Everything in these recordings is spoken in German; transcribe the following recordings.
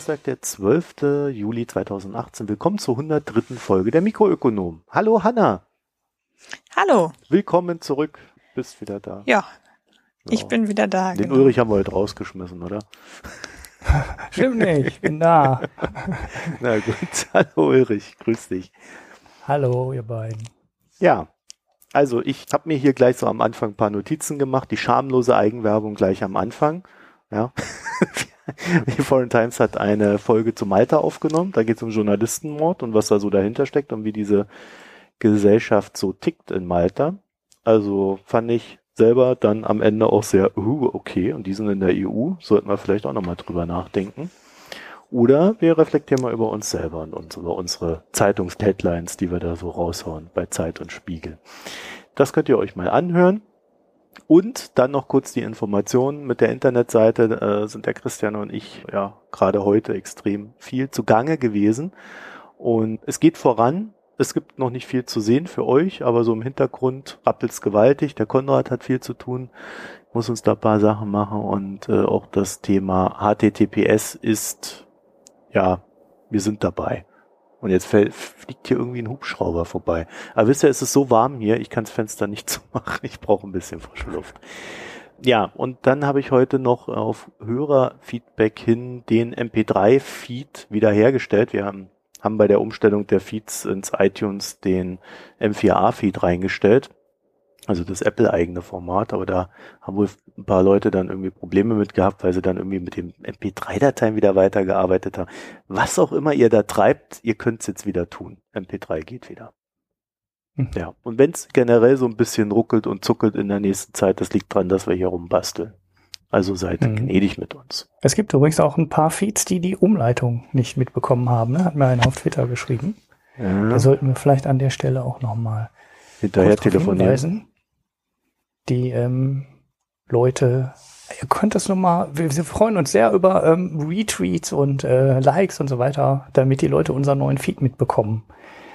Donnerstag, der 12. Juli 2018. Willkommen zur 103. Folge der Mikroökonom. Hallo Hanna. Hallo. Willkommen zurück. Bist wieder da. Ja, ich bin wieder da. Den genau. Ulrich haben wir heute rausgeschmissen, oder? Stimmt nicht, ich bin da. Na gut, hallo Ulrich, grüß dich. Hallo, ihr beiden. Ja, also ich habe mir hier gleich so am Anfang ein paar Notizen gemacht, die schamlose Eigenwerbung gleich am Anfang. Ja. Die Foreign Times hat eine Folge zu Malta aufgenommen. Da geht es um Journalistenmord und was da so dahinter steckt und wie diese Gesellschaft so tickt in Malta. Also fand ich selber dann am Ende auch sehr, uh, okay, und die sind in der EU, sollten wir vielleicht auch nochmal drüber nachdenken. Oder wir reflektieren mal über uns selber und uns, über unsere Zeitungsheadlines, die wir da so raushauen bei Zeit und Spiegel. Das könnt ihr euch mal anhören. Und dann noch kurz die Informationen mit der Internetseite äh, sind der Christian und ich ja gerade heute extrem viel zugange gewesen. Und es geht voran. Es gibt noch nicht viel zu sehen für euch, aber so im Hintergrund rappelt's gewaltig. Der Konrad hat viel zu tun, muss uns da paar Sachen machen und äh, auch das Thema HTTPS ist, ja, wir sind dabei. Und jetzt fällt, fliegt hier irgendwie ein Hubschrauber vorbei. Aber wisst ihr, es ist so warm hier, ich kann das Fenster nicht zumachen. Ich brauche ein bisschen frische Luft. Ja, und dann habe ich heute noch auf Hörerfeedback hin den MP3-Feed wiederhergestellt. Wir haben, haben bei der Umstellung der Feeds ins iTunes den M4A-Feed reingestellt also das Apple-eigene Format, aber da haben wohl ein paar Leute dann irgendwie Probleme mit gehabt, weil sie dann irgendwie mit dem MP3-Dateien wieder weitergearbeitet haben. Was auch immer ihr da treibt, ihr könnt es jetzt wieder tun. MP3 geht wieder. Hm. Ja, und wenn es generell so ein bisschen ruckelt und zuckelt in der nächsten Zeit, das liegt dran, dass wir hier rumbasteln. Also seid mhm. gnädig mit uns. Es gibt übrigens auch ein paar Feeds, die die Umleitung nicht mitbekommen haben. Ne? Hat mir einer auf Twitter geschrieben. Ja. Da sollten wir vielleicht an der Stelle auch nochmal hinterher telefonieren. Hinweisen die ähm, Leute, ihr könnt das nochmal, wir, wir freuen uns sehr über ähm, Retweets und äh, Likes und so weiter, damit die Leute unseren neuen Feed mitbekommen.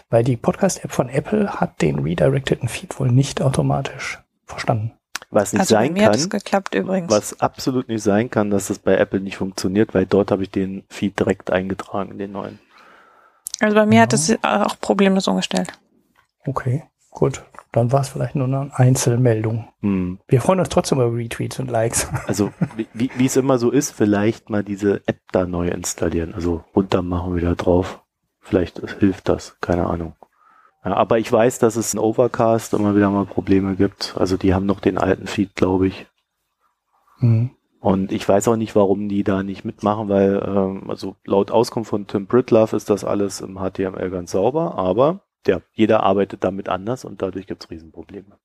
Weil die Podcast-App von Apple hat den redirecteden Feed wohl nicht automatisch verstanden. Was nicht also sein kann, geklappt, was absolut nicht sein kann, dass das bei Apple nicht funktioniert, weil dort habe ich den Feed direkt eingetragen, den neuen. Also bei mir ja. hat es auch problemlos umgestellt. Okay. Gut, dann war es vielleicht nur eine Einzelmeldung. Hm. Wir freuen uns trotzdem über Retweets und Likes. Also wie, wie es immer so ist, vielleicht mal diese App da neu installieren. Also runter machen wieder drauf. Vielleicht hilft das, keine Ahnung. Ja, aber ich weiß, dass es in Overcast immer wieder mal Probleme gibt. Also die haben noch den alten Feed, glaube ich. Hm. Und ich weiß auch nicht, warum die da nicht mitmachen, weil ähm, also laut Auskunft von Tim Britlove ist das alles im HTML ganz sauber, aber ja, jeder arbeitet damit anders und dadurch gibt's Riesenprobleme.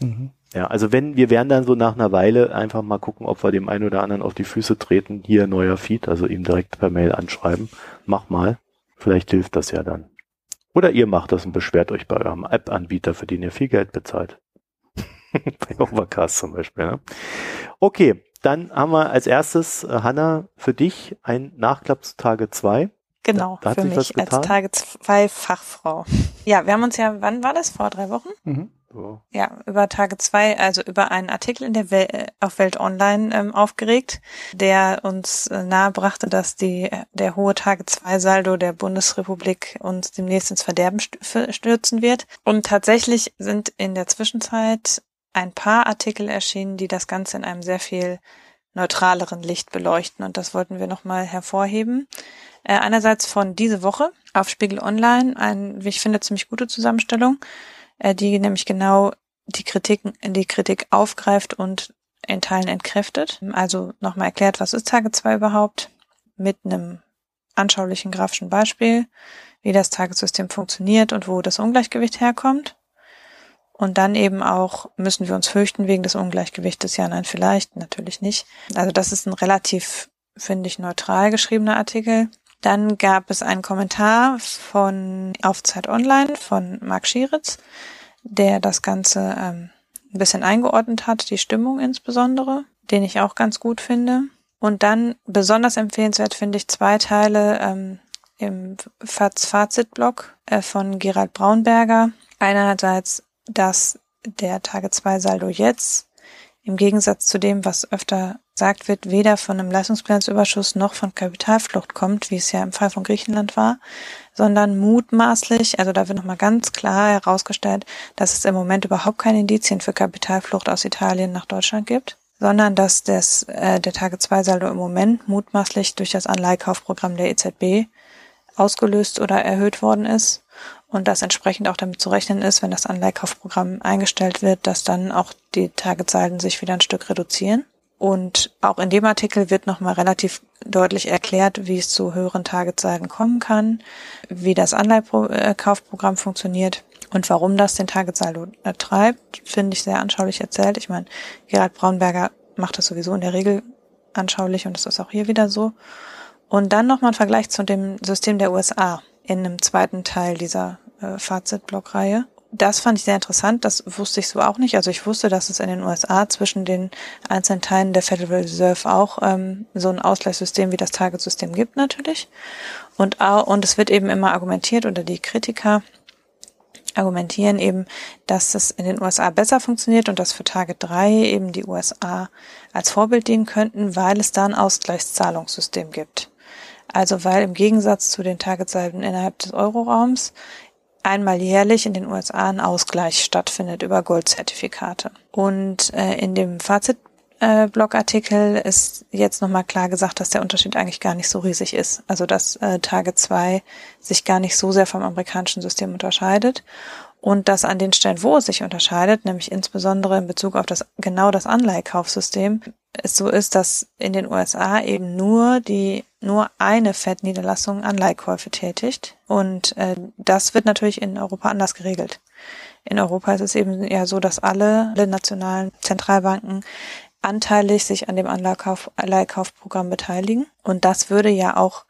Mhm. Ja, also wenn, wir werden dann so nach einer Weile einfach mal gucken, ob wir dem einen oder anderen auf die Füße treten, hier neuer Feed, also ihm direkt per Mail anschreiben, mach mal, vielleicht hilft das ja dann. Oder ihr macht das und beschwert euch bei eurem App-Anbieter, für den ihr viel Geld bezahlt. bei Overcast zum Beispiel. Ne? Okay, dann haben wir als erstes, äh, Hanna, für dich ein Nachklapp zu Tage zwei. Genau, da, da für mich als Tage zwei Fachfrau. Ja, wir haben uns ja, wann war das? Vor drei Wochen? Mhm. So. Ja, über Tage zwei, also über einen Artikel in der Wel auf Welt Online ähm, aufgeregt, der uns äh, nahebrachte, dass die, der hohe Tage zwei Saldo der Bundesrepublik uns demnächst ins Verderben stürzen wird. Und tatsächlich sind in der Zwischenzeit ein paar Artikel erschienen, die das Ganze in einem sehr viel neutraleren Licht beleuchten. Und das wollten wir nochmal hervorheben. Äh, einerseits von diese Woche auf Spiegel Online, ein, wie ich finde, ziemlich gute Zusammenstellung, äh, die nämlich genau die Kritiken, die Kritik aufgreift und in Teilen entkräftet. Also nochmal erklärt, was ist Tage 2 überhaupt, mit einem anschaulichen grafischen Beispiel, wie das Tagessystem funktioniert und wo das Ungleichgewicht herkommt. Und dann eben auch, müssen wir uns fürchten wegen des Ungleichgewichtes? Ja, nein, vielleicht, natürlich nicht. Also das ist ein relativ, finde ich, neutral geschriebener Artikel. Dann gab es einen Kommentar von auf Zeit Online von Marc Schieritz, der das Ganze ähm, ein bisschen eingeordnet hat, die Stimmung insbesondere, den ich auch ganz gut finde. Und dann besonders empfehlenswert finde ich zwei Teile ähm, im Fazit-Blog äh, von Gerald Braunberger. Einerseits, dass der Tage 2 Saldo jetzt im Gegensatz zu dem, was öfter gesagt wird, weder von einem Leistungsbilanzüberschuss noch von Kapitalflucht kommt, wie es ja im Fall von Griechenland war, sondern mutmaßlich, also da wird nochmal ganz klar herausgestellt, dass es im Moment überhaupt keine Indizien für Kapitalflucht aus Italien nach Deutschland gibt, sondern dass das, äh, der Tage 2 Saldo im Moment mutmaßlich durch das Anleihkaufprogramm der EZB ausgelöst oder erhöht worden ist und dass entsprechend auch damit zu rechnen ist, wenn das Anleihkaufprogramm eingestellt wird, dass dann auch die Tagesalden sich wieder ein Stück reduzieren. Und auch in dem Artikel wird nochmal relativ deutlich erklärt, wie es zu höheren Tagesalden kommen kann, wie das Anleihkaufprogramm funktioniert und warum das den Tagesaldo treibt, finde ich sehr anschaulich erzählt. Ich meine, Gerald Braunberger macht das sowieso in der Regel anschaulich und das ist auch hier wieder so. Und dann nochmal ein Vergleich zu dem System der USA in einem zweiten Teil dieser äh, Fazitblockreihe. Das fand ich sehr interessant, das wusste ich so auch nicht. Also ich wusste, dass es in den USA zwischen den einzelnen Teilen der Federal Reserve auch ähm, so ein Ausgleichssystem wie das Target-System gibt natürlich. Und, und es wird eben immer argumentiert oder die Kritiker argumentieren eben, dass es in den USA besser funktioniert und dass für Target 3 eben die USA als Vorbild dienen könnten, weil es da ein Ausgleichszahlungssystem gibt. Also weil im Gegensatz zu den Targetsalden innerhalb des Euroraums einmal jährlich in den USA ein Ausgleich stattfindet über Goldzertifikate. Und äh, in dem Fazit-Blogartikel äh, ist jetzt nochmal klar gesagt, dass der Unterschied eigentlich gar nicht so riesig ist. Also dass äh, Target 2 sich gar nicht so sehr vom amerikanischen System unterscheidet und dass an den Stellen, wo es sich unterscheidet, nämlich insbesondere in Bezug auf das genau das Anleihkaufsystem, es so ist, dass in den USA eben nur die nur eine Fed-Niederlassung Anleihkäufe tätigt und äh, das wird natürlich in Europa anders geregelt. In Europa ist es eben ja so, dass alle, alle nationalen Zentralbanken anteilig sich an dem Anleihkauf, Anleihkaufprogramm beteiligen und das würde ja auch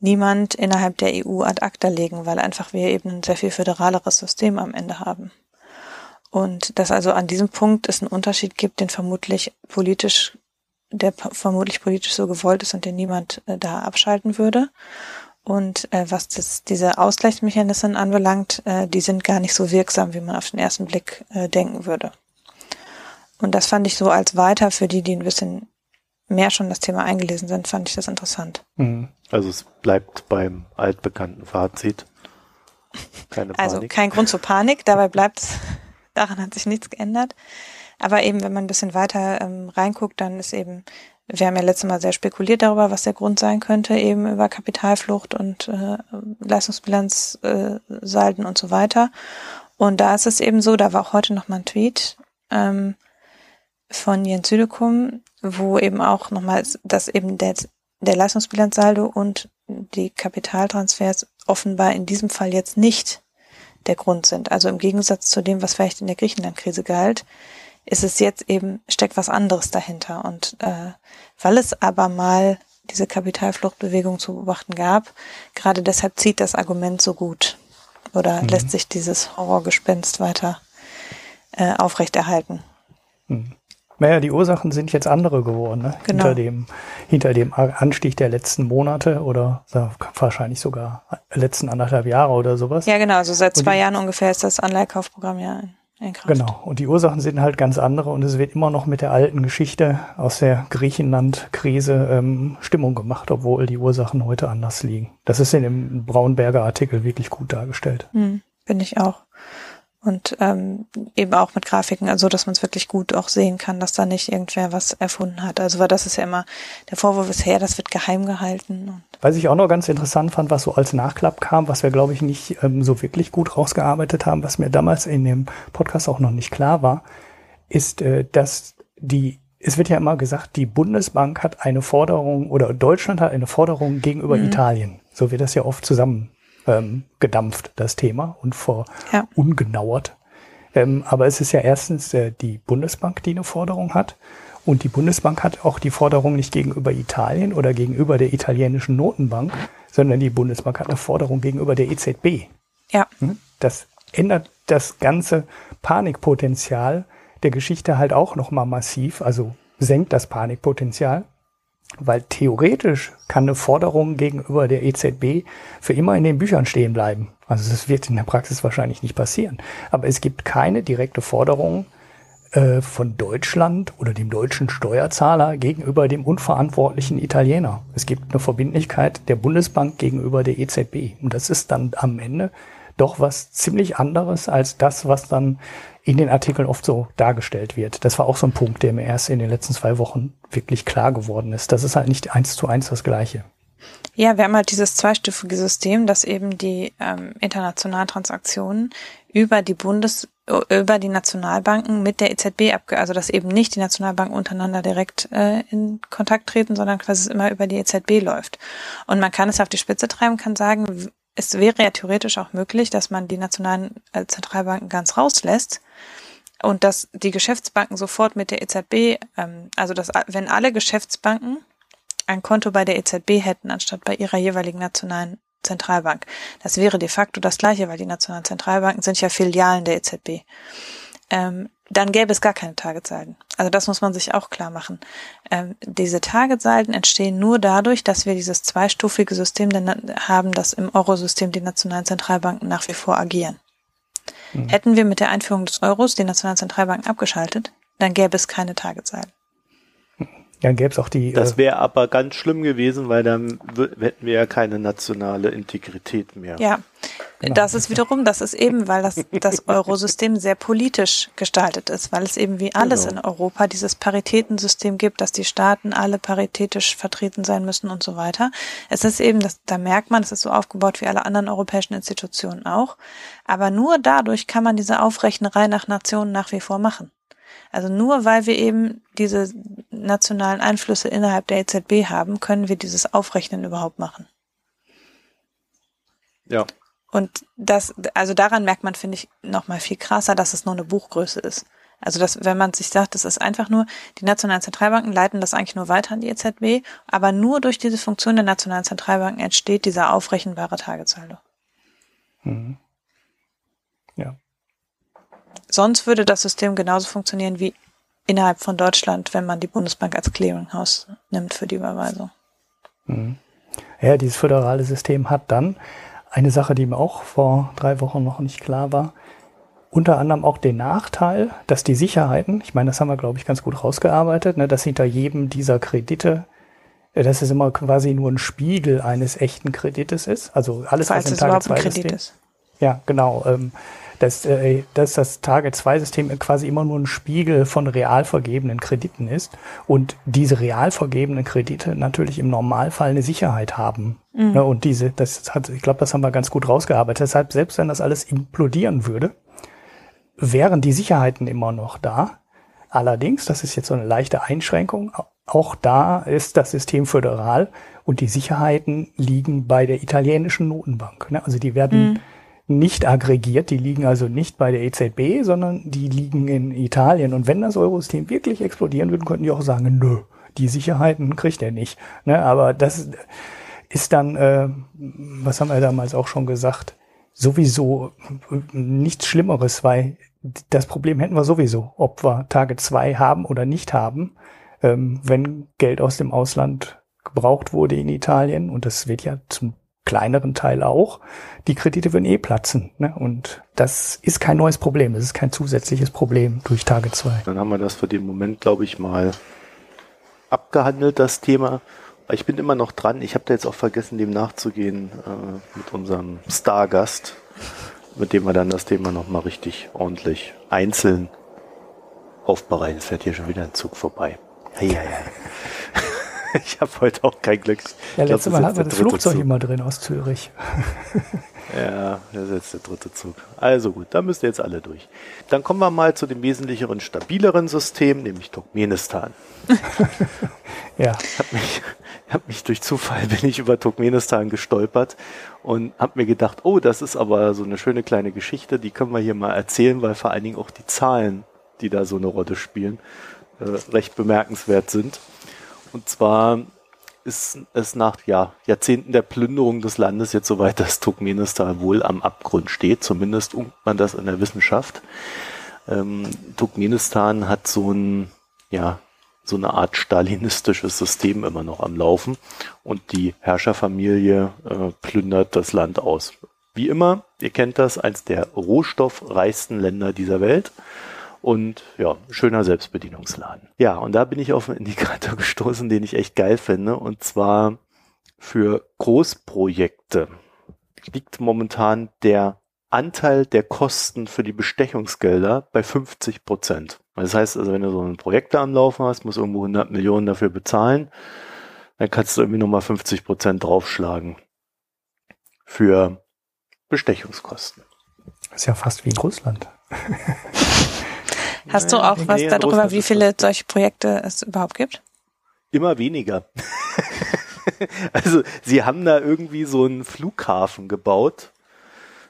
niemand innerhalb der EU ad acta legen, weil einfach wir eben ein sehr viel föderaleres System am Ende haben. Und dass also an diesem Punkt es einen Unterschied gibt, den vermutlich politisch, der vermutlich politisch so gewollt ist und den niemand äh, da abschalten würde. Und äh, was das, diese Ausgleichsmechanismen anbelangt, äh, die sind gar nicht so wirksam, wie man auf den ersten Blick äh, denken würde. Und das fand ich so als weiter für die, die ein bisschen mehr schon das Thema eingelesen sind, fand ich das interessant. Mhm. Also es bleibt beim altbekannten Fazit. Keine also Panik. Also kein Grund zur Panik, dabei bleibt es, daran hat sich nichts geändert. Aber eben, wenn man ein bisschen weiter ähm, reinguckt, dann ist eben, wir haben ja letztes Mal sehr spekuliert darüber, was der Grund sein könnte, eben über Kapitalflucht und äh, Leistungsbilanzsalden äh, und so weiter. Und da ist es eben so, da war auch heute noch mal ein Tweet ähm, von Jens Südekum, wo eben auch nochmal, dass eben der, der Leistungsbilanzsaldo und die Kapitaltransfers offenbar in diesem Fall jetzt nicht der Grund sind. Also im Gegensatz zu dem, was vielleicht in der Griechenland-Krise galt, ist es jetzt eben, steckt was anderes dahinter. Und äh, weil es aber mal diese Kapitalfluchtbewegung zu beobachten gab, gerade deshalb zieht das Argument so gut. Oder mhm. lässt sich dieses Horrorgespenst weiter äh, aufrechterhalten. Mhm. Naja, die Ursachen sind jetzt andere geworden, ne? Genau. Hinter dem, hinter dem Anstieg der letzten Monate oder wahrscheinlich sogar letzten anderthalb Jahre oder sowas. Ja, genau. Also seit zwei die, Jahren ungefähr ist das Anleihkaufprogramm ja in, in Kraft. Genau. Und die Ursachen sind halt ganz andere und es wird immer noch mit der alten Geschichte aus der Griechenland-Krise ähm, Stimmung gemacht, obwohl die Ursachen heute anders liegen. Das ist in dem Braunberger Artikel wirklich gut dargestellt. Hm, Finde ich auch und ähm, eben auch mit Grafiken, also dass man es wirklich gut auch sehen kann, dass da nicht irgendwer was erfunden hat. Also weil das ist ja immer der Vorwurf bisher, das wird geheim gehalten. Was ich auch noch ganz interessant fand, was so als Nachklapp kam, was wir glaube ich nicht ähm, so wirklich gut rausgearbeitet haben, was mir damals in dem Podcast auch noch nicht klar war, ist, äh, dass die es wird ja immer gesagt, die Bundesbank hat eine Forderung oder Deutschland hat eine Forderung gegenüber mhm. Italien. So wird das ja oft zusammen ähm, gedampft, das Thema, und vor ja. ungenauert. Ähm, aber es ist ja erstens äh, die Bundesbank, die eine Forderung hat. Und die Bundesbank hat auch die Forderung nicht gegenüber Italien oder gegenüber der italienischen Notenbank, sondern die Bundesbank hat eine Forderung gegenüber der EZB. Ja. Hm? Das ändert das ganze Panikpotenzial der Geschichte halt auch nochmal massiv, also senkt das Panikpotenzial. Weil theoretisch kann eine Forderung gegenüber der EZB für immer in den Büchern stehen bleiben. Also das wird in der Praxis wahrscheinlich nicht passieren. Aber es gibt keine direkte Forderung äh, von Deutschland oder dem deutschen Steuerzahler gegenüber dem unverantwortlichen Italiener. Es gibt eine Verbindlichkeit der Bundesbank gegenüber der EZB. Und das ist dann am Ende doch was ziemlich anderes als das, was dann in den Artikeln oft so dargestellt wird. Das war auch so ein Punkt, der mir erst in den letzten zwei Wochen wirklich klar geworden ist. Das ist halt nicht eins zu eins das Gleiche. Ja, wir haben halt dieses zweistufige System, dass eben die ähm, internationalen Transaktionen über die Bundes über die Nationalbanken mit der EZB abge, also dass eben nicht die Nationalbanken untereinander direkt äh, in Kontakt treten, sondern quasi immer über die EZB läuft. Und man kann es auf die Spitze treiben, kann sagen, es wäre ja theoretisch auch möglich, dass man die nationalen äh, Zentralbanken ganz rauslässt und dass die Geschäftsbanken sofort mit der EZB, ähm, also dass wenn alle Geschäftsbanken ein Konto bei der EZB hätten, anstatt bei ihrer jeweiligen nationalen Zentralbank. Das wäre de facto das gleiche, weil die nationalen Zentralbanken sind ja Filialen der EZB. Ähm, dann gäbe es gar keine Targetsalden. Also das muss man sich auch klar machen. Ähm, diese Targetsalden entstehen nur dadurch, dass wir dieses zweistufige System haben, dass im Eurosystem die nationalen Zentralbanken nach wie vor agieren. Mhm. Hätten wir mit der Einführung des Euros die nationalen Zentralbanken abgeschaltet, dann gäbe es keine Targetsalden. Dann gäbe es auch die. Das äh, wäre aber ganz schlimm gewesen, weil dann hätten wir ja keine nationale Integrität mehr. Ja, genau. das ist wiederum, das ist eben, weil das, das Eurosystem sehr politisch gestaltet ist, weil es eben wie alles genau. in Europa dieses Paritätensystem gibt, dass die Staaten alle paritätisch vertreten sein müssen und so weiter. Es ist eben, das, da merkt man, es ist so aufgebaut wie alle anderen europäischen Institutionen auch. Aber nur dadurch kann man diese Aufrechnerei nach Nationen nach wie vor machen. Also nur weil wir eben diese nationalen Einflüsse innerhalb der EZB haben, können wir dieses Aufrechnen überhaupt machen. Ja. Und das, also daran merkt man, finde ich, nochmal viel krasser, dass es nur eine Buchgröße ist. Also dass, wenn man sich sagt, das ist einfach nur, die nationalen Zentralbanken leiten das eigentlich nur weiter an die EZB, aber nur durch diese Funktion der nationalen Zentralbanken entsteht dieser aufrechenbare Tagesaldo. Mhm. Sonst würde das System genauso funktionieren wie innerhalb von Deutschland, wenn man die Bundesbank als Clearinghouse nimmt für die Überweisung. Mhm. Ja, dieses föderale System hat dann eine Sache, die mir auch vor drei Wochen noch nicht klar war, unter anderem auch den Nachteil, dass die Sicherheiten, ich meine, das haben wir, glaube ich, ganz gut rausgearbeitet, ne, dass hinter jedem dieser Kredite, äh, dass es immer quasi nur ein Spiegel eines echten Kredites ist. Also alles, Falls was im Tage 2 System. Ist. Ja, genau. Ähm, dass, äh, dass das Target-2-System quasi immer nur ein Spiegel von real vergebenen Krediten ist und diese real vergebenen Kredite natürlich im Normalfall eine Sicherheit haben. Mhm. Ne, und diese, das hat, ich glaube, das haben wir ganz gut rausgearbeitet. Deshalb, selbst wenn das alles implodieren würde, wären die Sicherheiten immer noch da. Allerdings, das ist jetzt so eine leichte Einschränkung, auch da ist das System föderal und die Sicherheiten liegen bei der italienischen Notenbank. Ne? Also die werden mhm nicht aggregiert, die liegen also nicht bei der EZB, sondern die liegen in Italien. Und wenn das Eurosystem wirklich explodieren würde, könnten die auch sagen, nö, die Sicherheiten kriegt er nicht. Ne, aber das ist dann, äh, was haben wir damals auch schon gesagt, sowieso nichts Schlimmeres, weil das Problem hätten wir sowieso, ob wir Tage zwei haben oder nicht haben, ähm, wenn Geld aus dem Ausland gebraucht wurde in Italien, und das wird ja zum kleineren Teil auch, die Kredite würden eh platzen. Ne? Und das ist kein neues Problem, das ist kein zusätzliches Problem durch Tage zwei. Dann haben wir das für den Moment, glaube ich, mal abgehandelt, das Thema. Ich bin immer noch dran. Ich habe da jetzt auch vergessen, dem nachzugehen äh, mit unserem Stargast, mit dem wir dann das Thema nochmal richtig ordentlich einzeln aufbereiten. Es fährt hier schon wieder ein Zug vorbei. Hey, hey, hey. ich habe heute auch kein Glück. Ja, letztes Mal hatten wir das Flugzeug Zug. immer drin aus Zürich. ja, das ist jetzt der dritte Zug. Also gut, da müsst ihr jetzt alle durch. Dann kommen wir mal zu dem wesentlicheren, stabileren System, nämlich Turkmenistan. ja. Hab mich, hab mich durch Zufall bin ich über Turkmenistan gestolpert und habe mir gedacht, oh, das ist aber so eine schöne kleine Geschichte, die können wir hier mal erzählen, weil vor allen Dingen auch die Zahlen, die da so eine Rolle spielen, äh, recht bemerkenswert sind. Und zwar ist es nach ja, Jahrzehnten der Plünderung des Landes jetzt soweit, dass Turkmenistan wohl am Abgrund steht. Zumindest unkt man das in der Wissenschaft. Ähm, Turkmenistan hat so ein, ja, so eine Art stalinistisches System immer noch am Laufen und die Herrscherfamilie äh, plündert das Land aus. Wie immer, ihr kennt das, als der rohstoffreichsten Länder dieser Welt Und ja, schöner Selbstbedienungsladen. Ja, und da bin ich auf einen Indikator gestoßen, den ich echt geil finde. Und zwar für Großprojekte liegt momentan der Anteil der Kosten für die Bestechungsgelder bei 50 Prozent. Das heißt also, wenn du so ein Projekt da am Laufen hast, musst du irgendwo 100 Millionen dafür bezahlen, dann kannst du irgendwie nochmal 50 Prozent draufschlagen für Bestechungskosten. Das ist ja fast wie in Russland. Hast du auch was darüber, wie viele solche Projekte es überhaupt gibt? Immer weniger. also sie haben da irgendwie so einen Flughafen gebaut.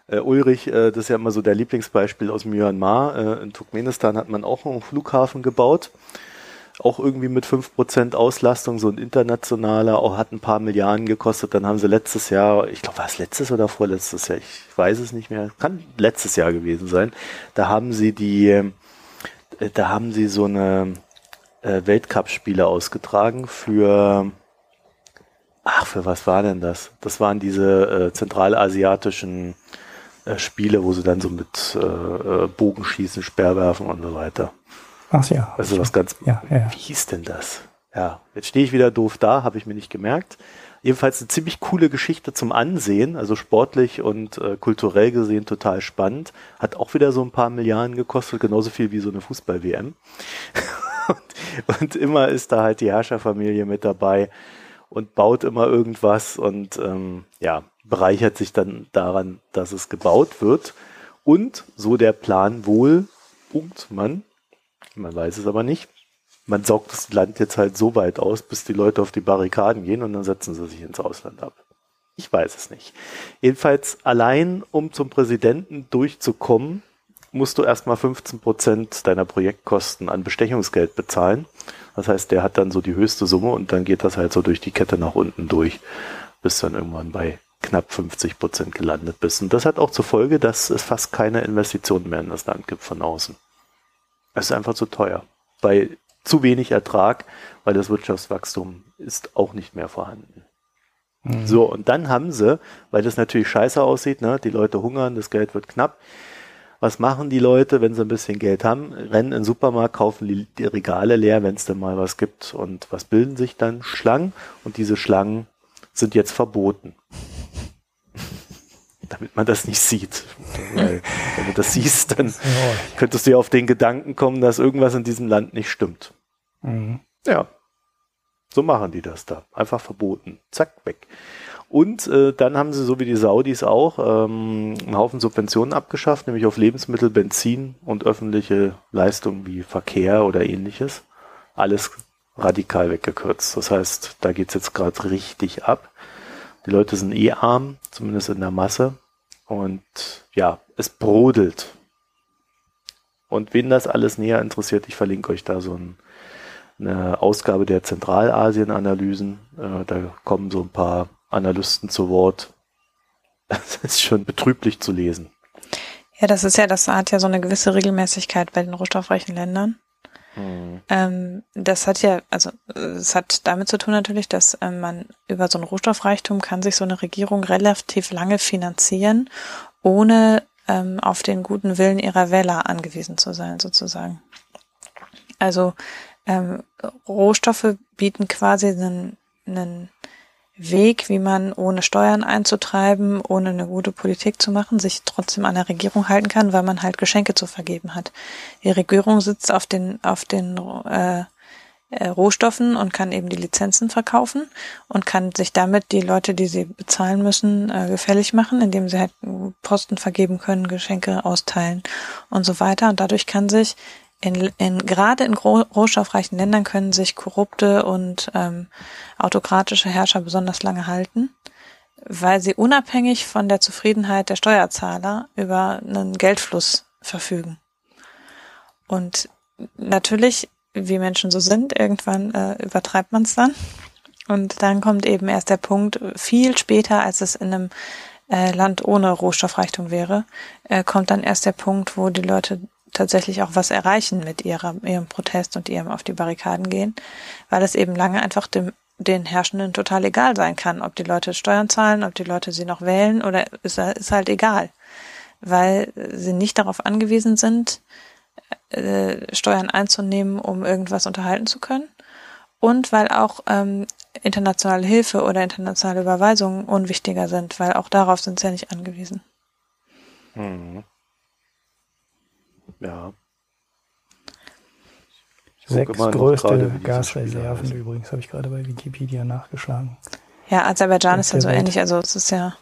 Äh, Ulrich, äh, das ist ja immer so der Lieblingsbeispiel aus Myanmar. Äh, in Turkmenistan hat man auch einen Flughafen gebaut. Auch irgendwie mit 5% Auslastung, so ein internationaler, auch hat ein paar Milliarden gekostet. Dann haben sie letztes Jahr, ich glaube, war es letztes oder vorletztes Jahr, ich weiß es nicht mehr, kann letztes Jahr gewesen sein. Da haben sie die, da haben sie so eine äh, Weltcup-Spiele ausgetragen für Ach, für was war denn das? Das waren diese äh, zentralasiatischen äh, Spiele, wo sie dann so mit äh, äh Bogenschießen, Sperrwerfen und so weiter. Ach ja. Also was ganz. Ja, ja. Wie hieß denn das? Ja, jetzt stehe ich wieder doof da, habe ich mir nicht gemerkt. Jedenfalls eine ziemlich coole Geschichte zum Ansehen, also sportlich und äh, kulturell gesehen total spannend. Hat auch wieder so ein paar Milliarden gekostet, genauso viel wie so eine Fußball-WM. und, und immer ist da halt die Herrscherfamilie mit dabei und baut immer irgendwas und ähm, ja, bereichert sich dann daran, dass es gebaut wird. Und so der Plan wohl, und man, man weiß es aber nicht, man saugt das Land jetzt halt so weit aus, bis die Leute auf die Barrikaden gehen und dann setzen sie sich ins Ausland ab. Ich weiß es nicht. Jedenfalls allein, um zum Präsidenten durchzukommen, musst du erstmal 15 Prozent deiner Projektkosten an Bestechungsgeld bezahlen. Das heißt, der hat dann so die höchste Summe und dann geht das halt so durch die Kette nach unten durch, bis dann irgendwann bei knapp 50 Prozent gelandet bist. Und das hat auch zur Folge, dass es fast keine Investitionen mehr in das Land gibt von außen. Es ist einfach zu teuer. Bei zu wenig Ertrag, weil das Wirtschaftswachstum ist auch nicht mehr vorhanden. Mhm. So, und dann haben sie, weil das natürlich scheiße aussieht, ne, die Leute hungern, das Geld wird knapp, was machen die Leute, wenn sie ein bisschen Geld haben? Rennen in den Supermarkt, kaufen die, die Regale leer, wenn es denn mal was gibt. Und was bilden sich dann? Schlangen. Und diese Schlangen sind jetzt verboten. Damit man das nicht sieht. Weil, wenn du das siehst, dann könntest du ja auf den Gedanken kommen, dass irgendwas in diesem Land nicht stimmt. Mhm. Ja. So machen die das da. Einfach verboten. Zack, weg. Und äh, dann haben sie, so wie die Saudis auch, ähm, einen Haufen Subventionen abgeschafft, nämlich auf Lebensmittel, Benzin und öffentliche Leistungen wie Verkehr oder ähnliches. Alles radikal weggekürzt. Das heißt, da geht's jetzt gerade richtig ab. Die Leute sind eh arm, zumindest in der Masse. Und ja, es brodelt. Und wen das alles näher interessiert, ich verlinke euch da so ein, eine Ausgabe der Zentralasien-Analysen. Äh, da kommen so ein paar Analysten zu Wort. Das ist schon betrüblich zu lesen. Ja, das ist ja, das hat ja so eine gewisse Regelmäßigkeit bei den rohstoffreichen Ländern. Mhm. Ähm, das hat ja, also es hat damit zu tun natürlich, dass ähm, man über so ein Rohstoffreichtum kann sich so eine Regierung relativ lange finanzieren, ohne ähm, auf den guten Willen ihrer Wähler angewiesen zu sein, sozusagen. Also ähm, Rohstoffe bieten quasi einen, einen Weg, wie man ohne Steuern einzutreiben, ohne eine gute Politik zu machen, sich trotzdem an der Regierung halten kann, weil man halt Geschenke zu vergeben hat. Die Regierung sitzt auf den, auf den äh, äh, Rohstoffen und kann eben die Lizenzen verkaufen und kann sich damit die Leute, die sie bezahlen müssen, äh, gefällig machen, indem sie halt Posten vergeben können, Geschenke austeilen und so weiter. Und dadurch kann sich in, in, gerade in rohstoffreichen Ländern können sich korrupte und ähm, autokratische Herrscher besonders lange halten, weil sie unabhängig von der Zufriedenheit der Steuerzahler über einen Geldfluss verfügen. Und natürlich, wie Menschen so sind, irgendwann äh, übertreibt man es dann. Und dann kommt eben erst der Punkt, viel später, als es in einem äh, Land ohne Rohstoffreichtum wäre, äh, kommt dann erst der Punkt, wo die Leute tatsächlich auch was erreichen mit ihrer, ihrem Protest und ihrem auf die Barrikaden gehen, weil es eben lange einfach dem, den Herrschenden total egal sein kann, ob die Leute Steuern zahlen, ob die Leute sie noch wählen oder ist, ist halt egal, weil sie nicht darauf angewiesen sind, äh, Steuern einzunehmen, um irgendwas unterhalten zu können. Und weil auch ähm, internationale Hilfe oder internationale Überweisungen unwichtiger sind, weil auch darauf sind sie ja nicht angewiesen. Mhm. Ja. Sechs größte Gasreserven übrigens, habe ich gerade bei Wikipedia nachgeschlagen. Ja, Aserbaidschan ist ja so ähnlich, also es ist ja.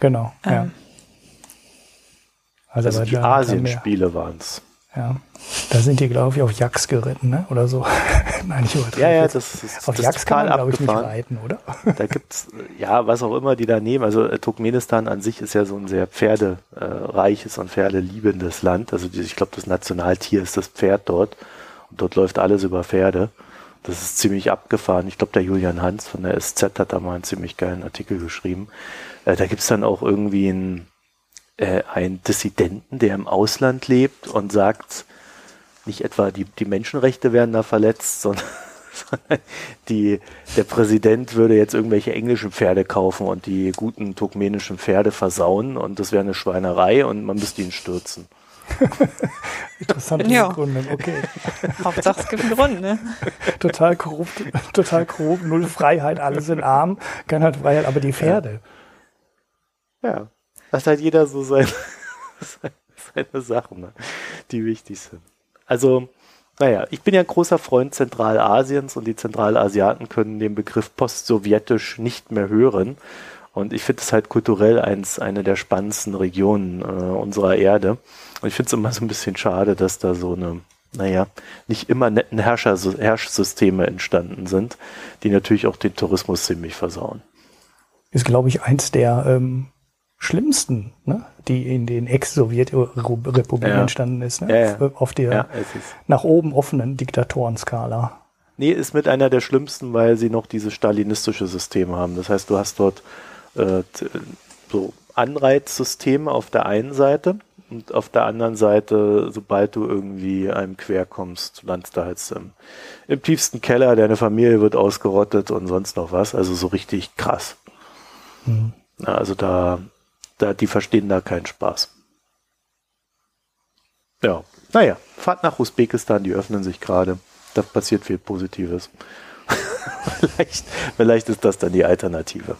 Genau, ähm, ja. Also die Asienspiele waren es. Ja. Da sind die, glaube ich, auf Jacks geritten, ne? Oder so. Nein, ich Ja, ja, das ist Auf Jacks kann man, glaube ich, nicht reiten, oder? Da gibt's, ja, was auch immer die da nehmen. Also äh, Turkmenistan an sich ist ja so ein sehr pferdereiches und pferdeliebendes Land. Also ich glaube, das Nationaltier ist das Pferd dort. Und dort läuft alles über Pferde. Das ist ziemlich abgefahren. Ich glaube, der Julian Hans von der SZ hat da mal einen ziemlich geilen Artikel geschrieben. Äh, da gibt's dann auch irgendwie ein äh, einen Dissidenten, der im Ausland lebt und sagt, nicht etwa die, die Menschenrechte werden da verletzt, sondern, die, der Präsident würde jetzt irgendwelche englischen Pferde kaufen und die guten turkmenischen Pferde versauen und das wäre eine Schweinerei und man müsste ihn stürzen. Interessante ja. Gründe, okay. Hauptsache es gibt einen Grund, ne? total korrupt, total korrupt, null Freiheit, alles in arm, keine Freiheit, aber die Pferde. Ja. ja hat jeder so seine, seine Sachen, ne, die wichtig sind. Also, naja, ich bin ja ein großer Freund Zentralasiens und die Zentralasiaten können den Begriff postsowjetisch nicht mehr hören. Und ich finde es halt kulturell eins, eine der spannendsten Regionen äh, unserer Erde. Und ich finde es immer so ein bisschen schade, dass da so eine, naja, nicht immer netten Herrscher, Herrschsysteme entstanden sind, die natürlich auch den Tourismus ziemlich versauen. Ist, glaube ich, eins der ähm, schlimmsten, ne? die in den Ex-Sowjetrepubliken ja. entstanden ist, ne? ja, auf der nach oben offenen Diktatorenskala. Nee, ist mit einer der schlimmsten, weil sie noch dieses stalinistische System haben. Das heißt, du hast dort äh, so Anreizsysteme auf der einen Seite und auf der anderen Seite, sobald du irgendwie einem quer kommst, landest du halt im, im tiefsten Keller, deine Familie wird ausgerottet und sonst noch was. Also so richtig krass. Mhm. Also da da, die verstehen da keinen Spaß. Ja, naja, Fahrt nach Usbekistan, die öffnen sich gerade. Da passiert viel Positives. vielleicht, vielleicht ist das dann die Alternative.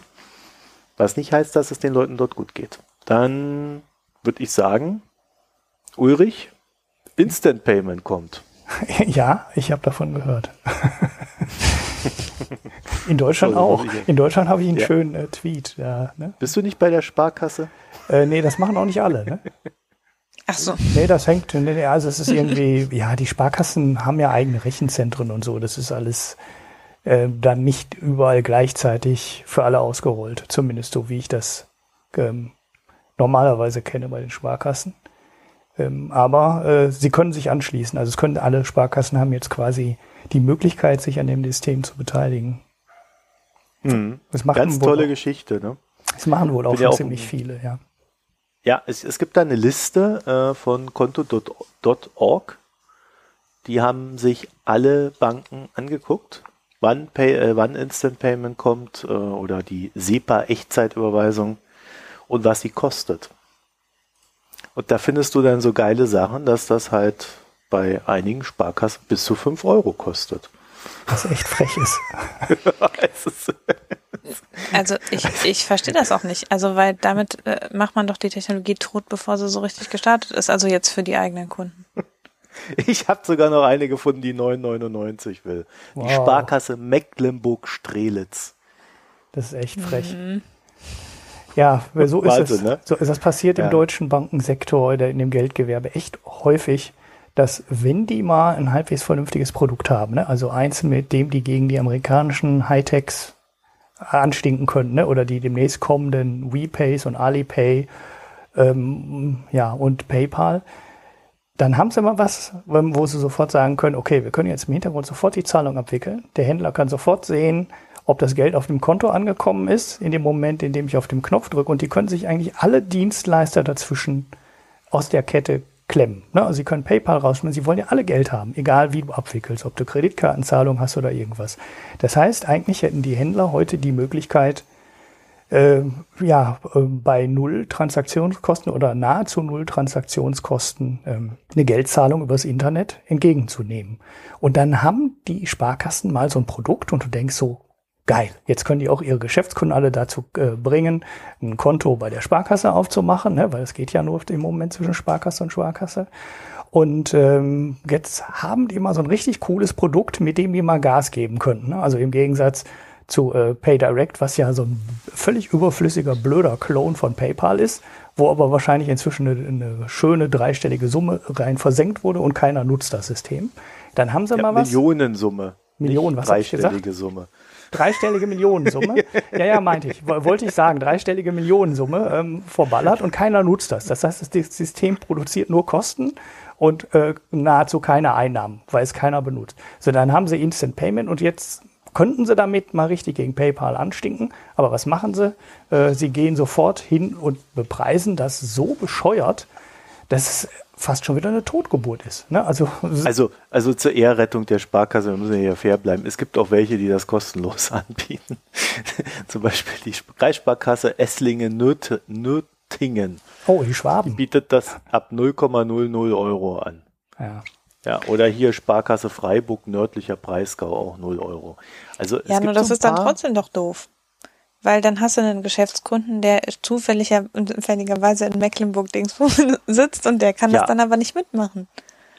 Was nicht heißt, dass es den Leuten dort gut geht. Dann würde ich sagen, Ulrich, Instant Payment kommt. Ja, ich habe davon gehört. In Deutschland so, auch. In Deutschland habe ich einen ja. schönen äh, Tweet. Ja, ne? Bist du nicht bei der Sparkasse? Äh, nee, das machen auch nicht alle. Ne? Ach so. Nee, das hängt, nee, also es ist irgendwie, ja, die Sparkassen haben ja eigene Rechenzentren und so. Das ist alles äh, dann nicht überall gleichzeitig für alle ausgerollt. Zumindest so, wie ich das ähm, normalerweise kenne bei den Sparkassen. Ähm, aber äh, sie können sich anschließen. Also es können alle Sparkassen haben jetzt quasi die Möglichkeit, sich an dem System zu beteiligen. Mhm. Das Ganz tolle auch, Geschichte, ne? Das machen wohl auch, ja auch ziemlich viele, ja. Ja, es, es gibt da eine Liste äh, von konto.org. Die haben sich alle Banken angeguckt, wann, Pay, äh, wann Instant Payment kommt äh, oder die SEPA-Echtzeitüberweisung und was sie kostet. Und da findest du dann so geile Sachen, dass das halt bei einigen Sparkassen bis zu 5 Euro kostet. Was echt frech ist. also ich, ich verstehe das auch nicht. Also weil damit äh, macht man doch die Technologie tot, bevor sie so richtig gestartet ist. Also jetzt für die eigenen Kunden. Ich habe sogar noch eine gefunden, die 9,99 will. Wow. Die Sparkasse Mecklenburg-Strelitz. Das ist echt frech. Mhm. Ja, so ist Wahnsinn, es. Ne? So ist das passiert ja. im deutschen Bankensektor oder in dem Geldgewerbe echt häufig dass wenn die mal ein halbwegs vernünftiges Produkt haben, ne, also eins mit dem die gegen die amerikanischen Hightechs anstinken können, ne, oder die demnächst kommenden WePays und Alipay ähm, ja, und PayPal, dann haben sie mal was, wo sie sofort sagen können, okay, wir können jetzt im Hintergrund sofort die Zahlung abwickeln. Der Händler kann sofort sehen, ob das Geld auf dem Konto angekommen ist, in dem Moment, in dem ich auf den Knopf drücke. Und die können sich eigentlich alle Dienstleister dazwischen aus der Kette klemmen. Ne? Sie können PayPal rausschmeißen, Sie wollen ja alle Geld haben, egal wie du abwickelst, ob du Kreditkartenzahlung hast oder irgendwas. Das heißt, eigentlich hätten die Händler heute die Möglichkeit, äh, ja, äh, bei null Transaktionskosten oder nahezu null Transaktionskosten ähm, eine Geldzahlung übers Internet entgegenzunehmen. Und dann haben die Sparkassen mal so ein Produkt und du denkst so, geil, jetzt können die auch ihre Geschäftskunden alle dazu äh, bringen, ein Konto bei der Sparkasse aufzumachen, ne, weil es geht ja nur im Moment zwischen Sparkasse und Sparkasse. Und ähm, jetzt haben die mal so ein richtig cooles Produkt, mit dem die mal Gas geben könnten. Ne? Also im Gegensatz zu äh, PayDirect, was ja so ein völlig überflüssiger, blöder Clone von PayPal ist, wo aber wahrscheinlich inzwischen eine, eine schöne dreistellige Summe rein versenkt wurde und keiner nutzt das System. Dann haben sie ja, mal was. Millionensumme. Millionen, was dreistellige Summe. Dreistellige Millionensumme. ja, ja, meinte ich. Wollte ich sagen, dreistellige Millionensumme ähm, verballert und keiner nutzt das. Das heißt, das System produziert nur Kosten und äh, nahezu keine Einnahmen, weil es keiner benutzt. So, dann haben sie Instant Payment und jetzt könnten sie damit mal richtig gegen PayPal anstinken. Aber was machen sie? Äh, sie gehen sofort hin und bepreisen das so bescheuert, dass es fast schon wieder eine Totgeburt ist. Ne? Also, also, also zur Ehrrettung der Sparkasse, wir müssen ja fair bleiben. Es gibt auch welche, die das kostenlos anbieten. Zum Beispiel die Kreissparkasse Esslingen-Nürtingen. Oh, die Schwaben. Die bietet das ab 0,00 Euro an. Ja. Ja, oder hier Sparkasse Freiburg, nördlicher Breisgau, auch 0 Euro. Also, ja, nur das so ist dann trotzdem doch doof. Weil dann hast du einen Geschäftskunden, der zufälligerweise in Mecklenburg-Dingsburg sitzt und der kann ja. das dann aber nicht mitmachen.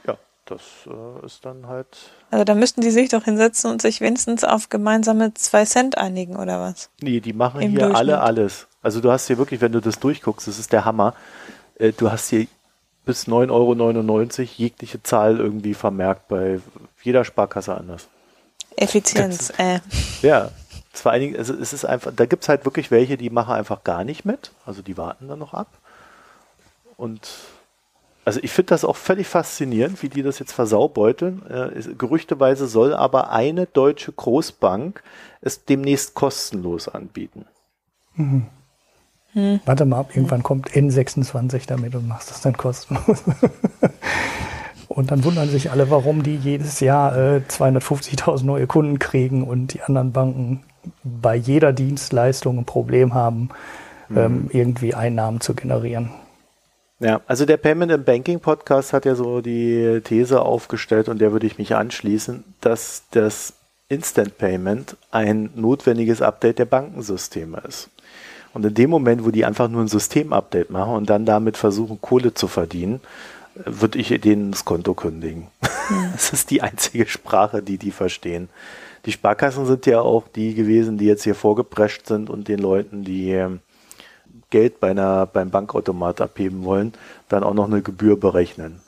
Ja, das äh, ist dann halt. Also da müssten die sich doch hinsetzen und sich wenigstens auf gemeinsame zwei Cent einigen oder was? Nee, die machen Im hier alle alles. Also du hast hier wirklich, wenn du das durchguckst, das ist der Hammer. Äh, du hast hier bis 9,99 Euro jegliche Zahl irgendwie vermerkt bei jeder Sparkasse anders. Effizienz, äh. Ja, allen Dingen, also es ist einfach, da gibt es halt wirklich welche, die machen einfach gar nicht mit, also die warten dann noch ab. Und also ich finde das auch völlig faszinierend, wie die das jetzt versaubeuteln. Äh, gerüchteweise soll aber eine deutsche Großbank es demnächst kostenlos anbieten. Mhm. Hm. Warte mal ab, irgendwann kommt N26 damit und machst das dann kostenlos. und dann wundern sich alle, warum die jedes Jahr äh, 250.000 neue Kunden kriegen und die anderen Banken bei jeder Dienstleistung ein Problem haben, mhm. ähm, irgendwie Einnahmen zu generieren. Ja, also der Payment and Banking Podcast hat ja so die These aufgestellt und der würde ich mich anschließen, dass das Instant Payment ein notwendiges Update der Bankensysteme ist. Und in dem Moment, wo die einfach nur ein Systemupdate machen und dann damit versuchen, Kohle zu verdienen, würde ich denen das Konto kündigen. Ja. Das ist die einzige Sprache, die die verstehen. Die Sparkassen sind ja auch die gewesen, die jetzt hier vorgeprescht sind und den Leuten, die ähm, Geld bei einer, beim Bankautomat abheben wollen, dann auch noch eine Gebühr berechnen.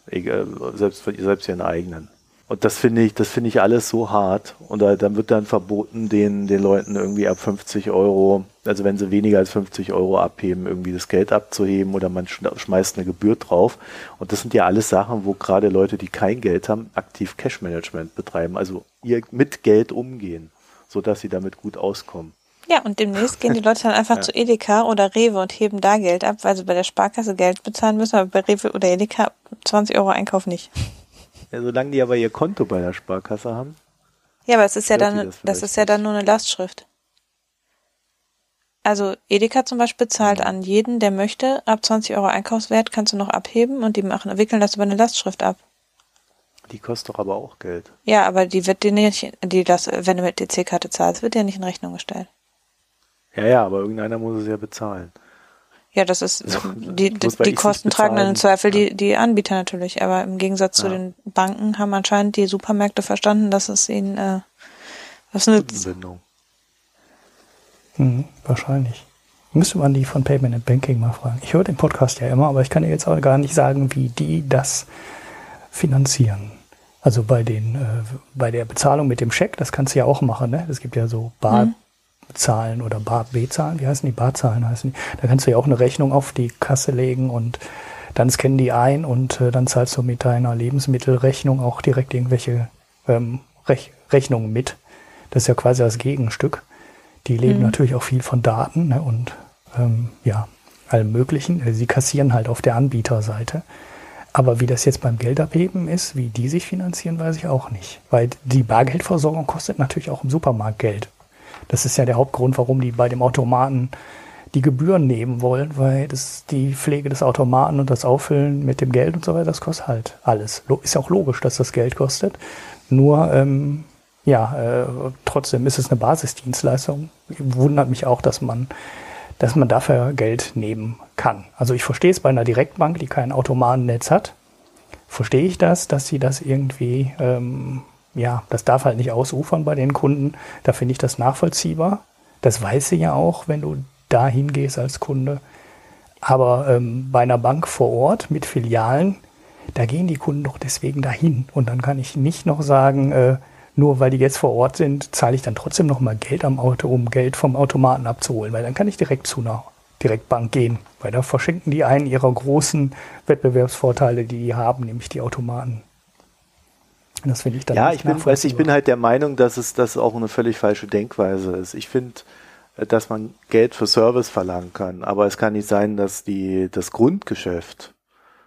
Selbst, selbst ihren eigenen. Und das finde ich, das finde ich alles so hart. Und dann wird dann verboten, den, den Leuten irgendwie ab 50 Euro, also wenn sie weniger als 50 Euro abheben, irgendwie das Geld abzuheben oder man schmeißt eine Gebühr drauf. Und das sind ja alles Sachen, wo gerade Leute, die kein Geld haben, aktiv Cash Management betreiben, also ihr mit Geld umgehen, sodass sie damit gut auskommen. Ja, und demnächst gehen die Leute dann einfach ja. zu Edeka oder Rewe und heben da Geld ab, weil sie bei der Sparkasse Geld bezahlen müssen, aber bei Rewe oder Edeka 20 Euro Einkauf nicht. Ja, solange die aber ihr Konto bei der Sparkasse haben. Ja, aber es ist ja dann, das, das ist ja dann nur eine Lastschrift. Also Edeka zum Beispiel zahlt mhm. an jeden, der möchte, ab 20 Euro Einkaufswert kannst du noch abheben und die machen, wickeln das über eine Lastschrift ab. Die kostet doch aber auch Geld. Ja, aber die wird dir nicht, die das, wenn du mit DC-Karte zahlst, wird dir nicht in Rechnung gestellt. Ja, ja, aber irgendeiner muss es ja bezahlen. Ja, das ist, so, die, die, die Kosten tragen dann im Zweifel ja. die, die Anbieter natürlich. Aber im Gegensatz ja. zu den Banken haben anscheinend die Supermärkte verstanden, dass es ihnen äh, was nützt. Hm, wahrscheinlich. Müsste man die von Payment and Banking mal fragen. Ich höre den Podcast ja immer, aber ich kann dir jetzt auch gar nicht sagen, wie die das finanzieren. Also bei den, äh, bei der Bezahlung mit dem Scheck, das kannst du ja auch machen, ne? Es gibt ja so Bar, mhm. Zahlen oder B-Zahlen, wie heißen die? Barzahlen heißen die. Da kannst du ja auch eine Rechnung auf die Kasse legen und dann scannen die ein und äh, dann zahlst du mit deiner Lebensmittelrechnung auch direkt irgendwelche ähm, Rech Rechnungen mit. Das ist ja quasi das Gegenstück. Die leben mhm. natürlich auch viel von Daten ne, und ähm, ja, allem Möglichen. Sie kassieren halt auf der Anbieterseite. Aber wie das jetzt beim Geldabheben ist, wie die sich finanzieren, weiß ich auch nicht. Weil die Bargeldversorgung kostet natürlich auch im Supermarkt Geld. Das ist ja der Hauptgrund, warum die bei dem Automaten die Gebühren nehmen wollen, weil das die Pflege des Automaten und das Auffüllen mit dem Geld und so weiter, das kostet halt alles. Ist ja auch logisch, dass das Geld kostet. Nur, ähm, ja, äh, trotzdem ist es eine Basisdienstleistung. Wundert mich auch, dass man, dass man dafür Geld nehmen kann. Also ich verstehe es bei einer Direktbank, die kein Automatennetz hat, verstehe ich das, dass sie das irgendwie, ähm, ja, das darf halt nicht ausufern bei den Kunden. Da finde ich das nachvollziehbar. Das weiß sie ja auch, wenn du dahin gehst als Kunde. Aber ähm, bei einer Bank vor Ort mit Filialen, da gehen die Kunden doch deswegen dahin. Und dann kann ich nicht noch sagen, äh, nur weil die jetzt vor Ort sind, zahle ich dann trotzdem noch mal Geld am Auto, um Geld vom Automaten abzuholen, weil dann kann ich direkt zu einer Direktbank gehen, weil da verschenken die einen ihrer großen Wettbewerbsvorteile, die die haben, nämlich die Automaten. Das finde ich dann Ja, ich bin, weiß, ich bin halt der Meinung, dass es das auch eine völlig falsche Denkweise ist. Ich finde, dass man Geld für Service verlangen kann. Aber es kann nicht sein, dass die, das Grundgeschäft,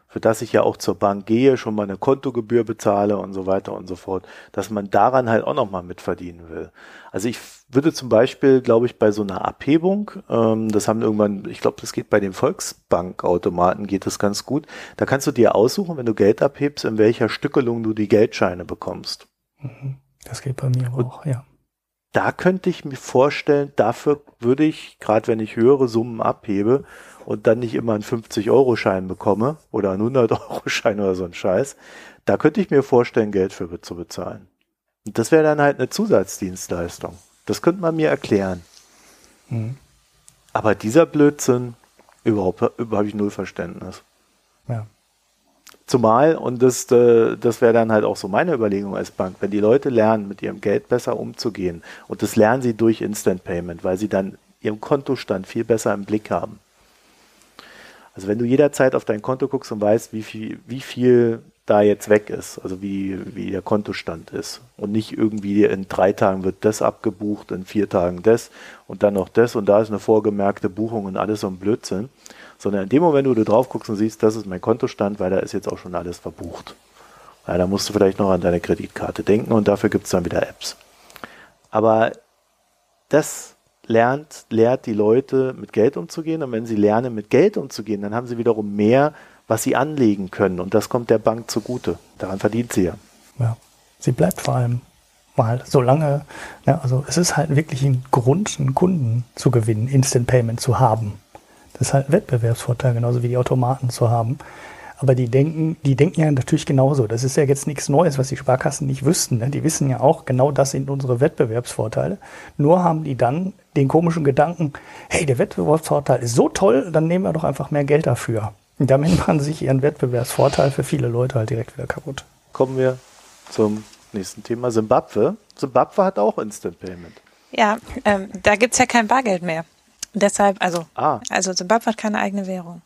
für das ich ja auch zur Bank gehe, schon mal eine Kontogebühr bezahle und so weiter und so fort, dass man daran halt auch nochmal mitverdienen will. Also ich würde zum Beispiel, glaube ich, bei so einer Abhebung, ähm, das haben irgendwann, ich glaube, das geht bei den Volksbankautomaten, geht das ganz gut. Da kannst du dir aussuchen, wenn du Geld abhebst, in welcher Stückelung du die Geldscheine bekommst. Mhm. Das geht bei mir und auch, ja da könnte ich mir vorstellen, dafür würde ich, gerade wenn ich höhere Summen abhebe und dann nicht immer einen 50-Euro-Schein bekomme oder einen 100-Euro-Schein oder so ein Scheiß, da könnte ich mir vorstellen, Geld für zu bezahlen. Und das wäre dann halt eine Zusatzdienstleistung. Das könnte man mir erklären. Mhm. Aber dieser Blödsinn, überhaupt, überhaupt habe ich null Verständnis. Ja. Zumal, und das, äh, das wäre dann halt auch so meine Überlegung als Bank, wenn die Leute lernen, mit ihrem Geld besser umzugehen, und das lernen sie durch Instant Payment, weil sie dann ihren Kontostand viel besser im Blick haben. Also wenn du jederzeit auf dein Konto guckst und weißt, wie viel, wie viel da jetzt weg ist, also wie, wie der Kontostand ist. Und nicht irgendwie in drei Tagen wird das abgebucht, in vier Tagen das und dann noch das und da ist eine vorgemerkte Buchung und alles so ein Blödsinn sondern in dem Moment, wo du drauf guckst und siehst, das ist mein Kontostand, weil da ist jetzt auch schon alles verbucht. Ja, da musst du vielleicht noch an deine Kreditkarte denken und dafür gibt es dann wieder Apps. Aber das lernt, lehrt die Leute mit Geld umzugehen und wenn sie lernen mit Geld umzugehen, dann haben sie wiederum mehr, was sie anlegen können und das kommt der Bank zugute. Daran verdient sie ja. Ja, sie bleibt vor allem mal so lange, ja, also es ist halt wirklich ein Grund, einen Kunden zu gewinnen, Instant Payment zu haben. Das ist halt ein Wettbewerbsvorteil, genauso wie die Automaten zu haben. Aber die denken, die denken ja natürlich genauso. Das ist ja jetzt nichts Neues, was die Sparkassen nicht wüssten. Ne? Die wissen ja auch, genau das sind unsere Wettbewerbsvorteile. Nur haben die dann den komischen Gedanken, hey, der Wettbewerbsvorteil ist so toll, dann nehmen wir doch einfach mehr Geld dafür. Damit machen sie sich ihren Wettbewerbsvorteil für viele Leute halt direkt wieder kaputt. Kommen wir zum nächsten Thema. Simbabwe. Simbabwe hat auch Instant Payment. Ja, ähm, da gibt's ja kein Bargeld mehr. Deshalb, also, ah. also Zimbabwe hat keine eigene Währung.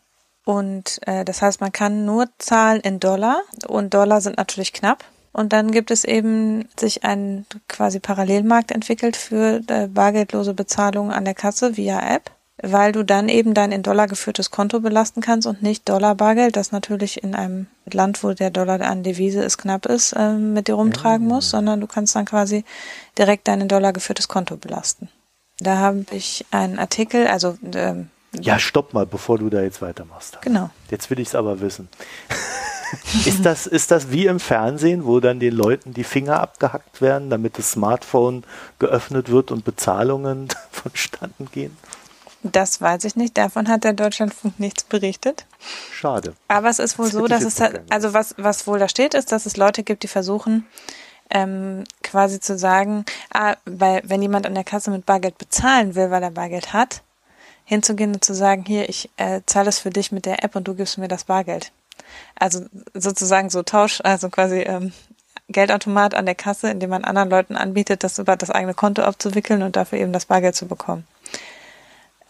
Und äh, das heißt, man kann nur zahlen in Dollar und Dollar sind natürlich knapp. Und dann gibt es eben sich ein quasi Parallelmarkt entwickelt für äh, bargeldlose Bezahlung an der Kasse via App, weil du dann eben dein in Dollar geführtes Konto belasten kannst und nicht Dollar Bargeld, das natürlich in einem Land, wo der Dollar an Devise ist, knapp ist, äh, mit dir rumtragen muss, sondern du kannst dann quasi direkt dein in Dollar geführtes Konto belasten. Da habe ich einen Artikel, also ähm, ja, stopp mal, bevor du da jetzt weitermachst. Genau. Jetzt will ich es aber wissen. ist, das, ist das wie im Fernsehen, wo dann den Leuten die Finger abgehackt werden, damit das Smartphone geöffnet wird und Bezahlungen vonstatten gehen? Das weiß ich nicht. Davon hat der Deutschlandfunk nichts berichtet. Schade. Aber es ist wohl das so, dass es, also was, was wohl da steht, ist, dass es Leute gibt, die versuchen, ähm, quasi zu sagen, ah, weil wenn jemand an der Kasse mit Bargeld bezahlen will, weil er Bargeld hat, hinzugehen und zu sagen, hier, ich äh, zahle es für dich mit der App und du gibst mir das Bargeld. Also sozusagen so Tausch, also quasi ähm, Geldautomat an der Kasse, indem man anderen Leuten anbietet, das über das eigene Konto abzuwickeln und dafür eben das Bargeld zu bekommen.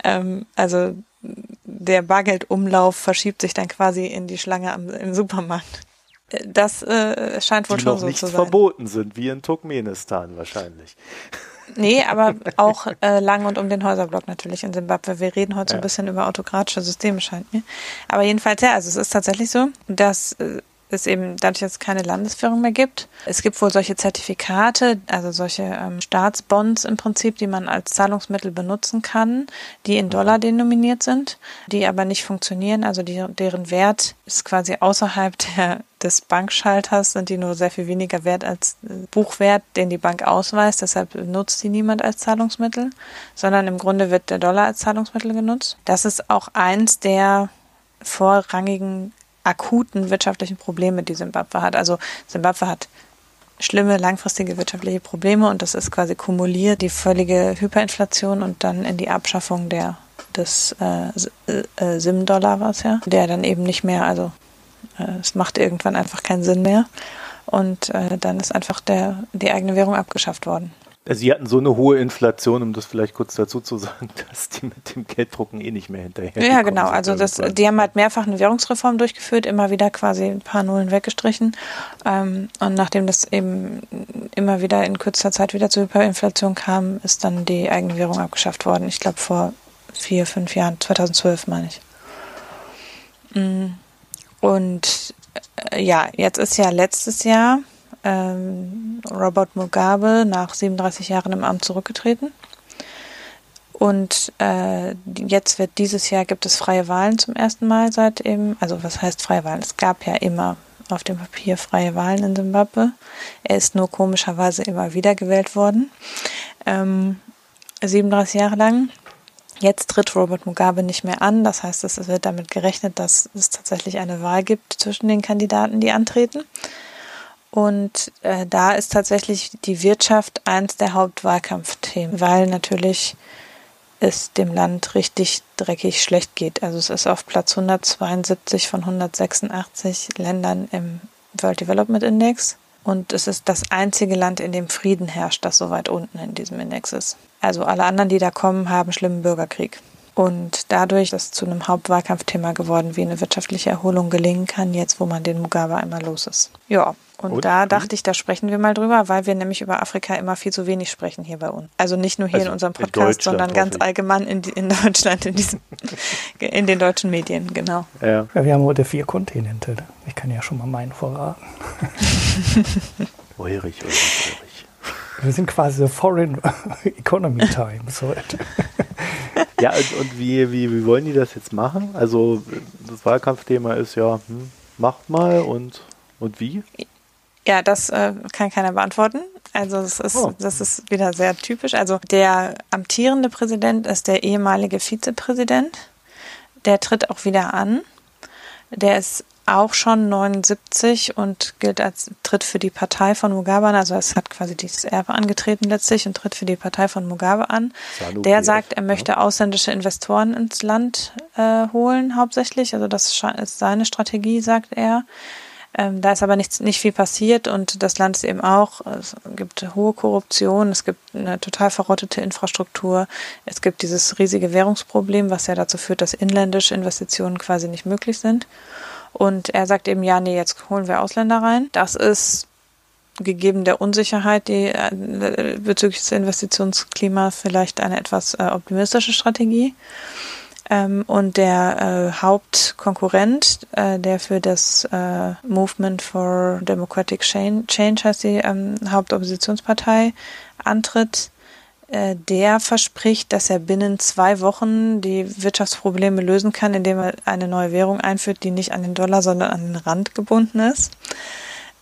Ähm, also der Bargeldumlauf verschiebt sich dann quasi in die Schlange am, im Supermarkt. Das äh, scheint wohl die schon noch so nicht zu sein. verboten sind, wie in Turkmenistan wahrscheinlich. Nee, aber auch äh, lang und um den Häuserblock natürlich in Simbabwe. Wir reden heute ja. so ein bisschen über autokratische Systeme, scheint mir. Aber jedenfalls, ja, also es ist tatsächlich so, dass äh, es eben dadurch, dass es keine Landeswährung mehr gibt. Es gibt wohl solche Zertifikate, also solche ähm, Staatsbonds im Prinzip, die man als Zahlungsmittel benutzen kann, die in Dollar denominiert sind, die aber nicht funktionieren. Also die, deren Wert ist quasi außerhalb der, des Bankschalters, sind die nur sehr viel weniger wert als äh, Buchwert, den die Bank ausweist. Deshalb nutzt die niemand als Zahlungsmittel, sondern im Grunde wird der Dollar als Zahlungsmittel genutzt. Das ist auch eins der vorrangigen akuten wirtschaftlichen Probleme, die Simbabwe hat. Also Simbabwe hat schlimme langfristige wirtschaftliche Probleme und das ist quasi kumuliert, die völlige Hyperinflation und dann in die Abschaffung der des äh, äh, Sim-Dollar war es ja, der dann eben nicht mehr, also äh, es macht irgendwann einfach keinen Sinn mehr und äh, dann ist einfach der die eigene Währung abgeschafft worden. Sie hatten so eine hohe Inflation, um das vielleicht kurz dazu zu sagen, dass die mit dem Gelddrucken eh nicht mehr hinterher Ja, genau. Also das, die haben halt mehrfach eine Währungsreform durchgeführt, immer wieder quasi ein paar Nullen weggestrichen. Ähm, und nachdem das eben immer wieder in kürzester Zeit wieder zur Hyperinflation kam, ist dann die eigene Währung abgeschafft worden. Ich glaube vor vier, fünf Jahren, 2012 meine ich. Mm. Und äh, ja, jetzt ist ja letztes Jahr ähm, Robert Mugabe nach 37 Jahren im Amt zurückgetreten. Und äh, jetzt wird dieses Jahr gibt es freie Wahlen zum ersten Mal seit eben, also was heißt freie Wahlen? Es gab ja immer auf dem Papier freie Wahlen in Simbabwe. Er ist nur komischerweise immer wieder gewählt worden. Ähm, 37 Jahre lang. Jetzt tritt Robert Mugabe nicht mehr an. Das heißt, es wird damit gerechnet, dass es tatsächlich eine Wahl gibt zwischen den Kandidaten, die antreten. Und äh, da ist tatsächlich die Wirtschaft eins der Hauptwahlkampfthemen, weil natürlich es dem Land richtig dreckig schlecht geht. Also es ist auf Platz 172 von 186 Ländern im World Development Index. Und es ist das einzige Land, in dem Frieden herrscht, das so weit unten in diesem Index ist. Also alle anderen, die da kommen, haben schlimmen Bürgerkrieg. Und dadurch ist es zu einem Hauptwahlkampfthema geworden, wie eine wirtschaftliche Erholung gelingen kann, jetzt wo man den Mugabe einmal los ist. Ja, und, und, da dachte ich, da sprechen wir mal drüber, weil wir nämlich über Afrika immer viel zu wenig sprechen hier bei uns. Also nicht nur hier also in unserem Podcast, in sondern ganz allgemein in, in Deutschland, in, diesem, in den deutschen Medien, genau. Ja. ja. wir haben heute vier Kontinente. Ich kann ja schon mal meinen verraten. Eurig, eurig, eurig. Wir sind quasi Foreign Economy Times heute. Ja, und, und, wie, wie, wie wollen die das jetzt machen? Also das Wahlkampfthema ist ja, hm, macht mal und, und wie? Ja, das äh, kann keiner beantworten. Also es ist, oh. das ist wieder sehr typisch. Also der amtierende Präsident ist der ehemalige Vizepräsident. Der tritt auch wieder an. Der ist auch schon 79 und gilt als tritt für die Partei von Mugabe an. Also es hat quasi dieses Erbe angetreten letztlich und tritt für die Partei von Mugabe an. Sanu Der sagt, er möchte ja. ausländische Investoren ins Land äh, holen hauptsächlich. Also das ist seine Strategie, sagt er. Ähm, da ist aber nichts, nicht viel passiert und das Land ist eben auch, es gibt hohe Korruption, es gibt eine total verrottete Infrastruktur, es gibt dieses riesige Währungsproblem, was ja dazu führt, dass inländische Investitionen quasi nicht möglich sind. Und er sagt eben, ja, nee, jetzt holen wir Ausländer rein. Das ist gegeben der Unsicherheit, die äh, bezüglich des Investitionsklimas vielleicht eine etwas äh, optimistische Strategie. Ähm, und der äh, Hauptkonkurrent, äh, der für das äh, Movement for Democratic Change heißt die ähm, Hauptoppositionspartei, antritt, äh, der verspricht, dass er binnen zwei Wochen die Wirtschaftsprobleme lösen kann, indem er eine neue Währung einführt, die nicht an den Dollar, sondern an den Rand gebunden ist.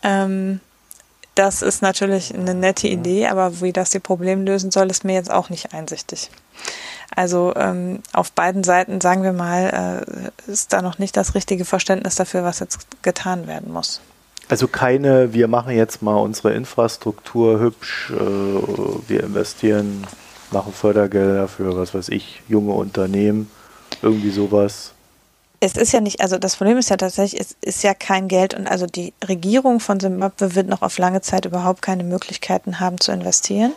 Ähm, das ist natürlich eine nette Idee, aber wie das die Probleme lösen soll, ist mir jetzt auch nicht einsichtig. Also ähm, auf beiden Seiten, sagen wir mal, äh, ist da noch nicht das richtige Verständnis dafür, was jetzt getan werden muss. Also keine, wir machen jetzt mal unsere Infrastruktur hübsch, äh, wir investieren, machen Fördergelder für, was weiß ich, junge Unternehmen, irgendwie sowas. Es ist ja nicht, also das Problem ist ja tatsächlich, es ist ja kein Geld und also die Regierung von Simbabwe wird noch auf lange Zeit überhaupt keine Möglichkeiten haben zu investieren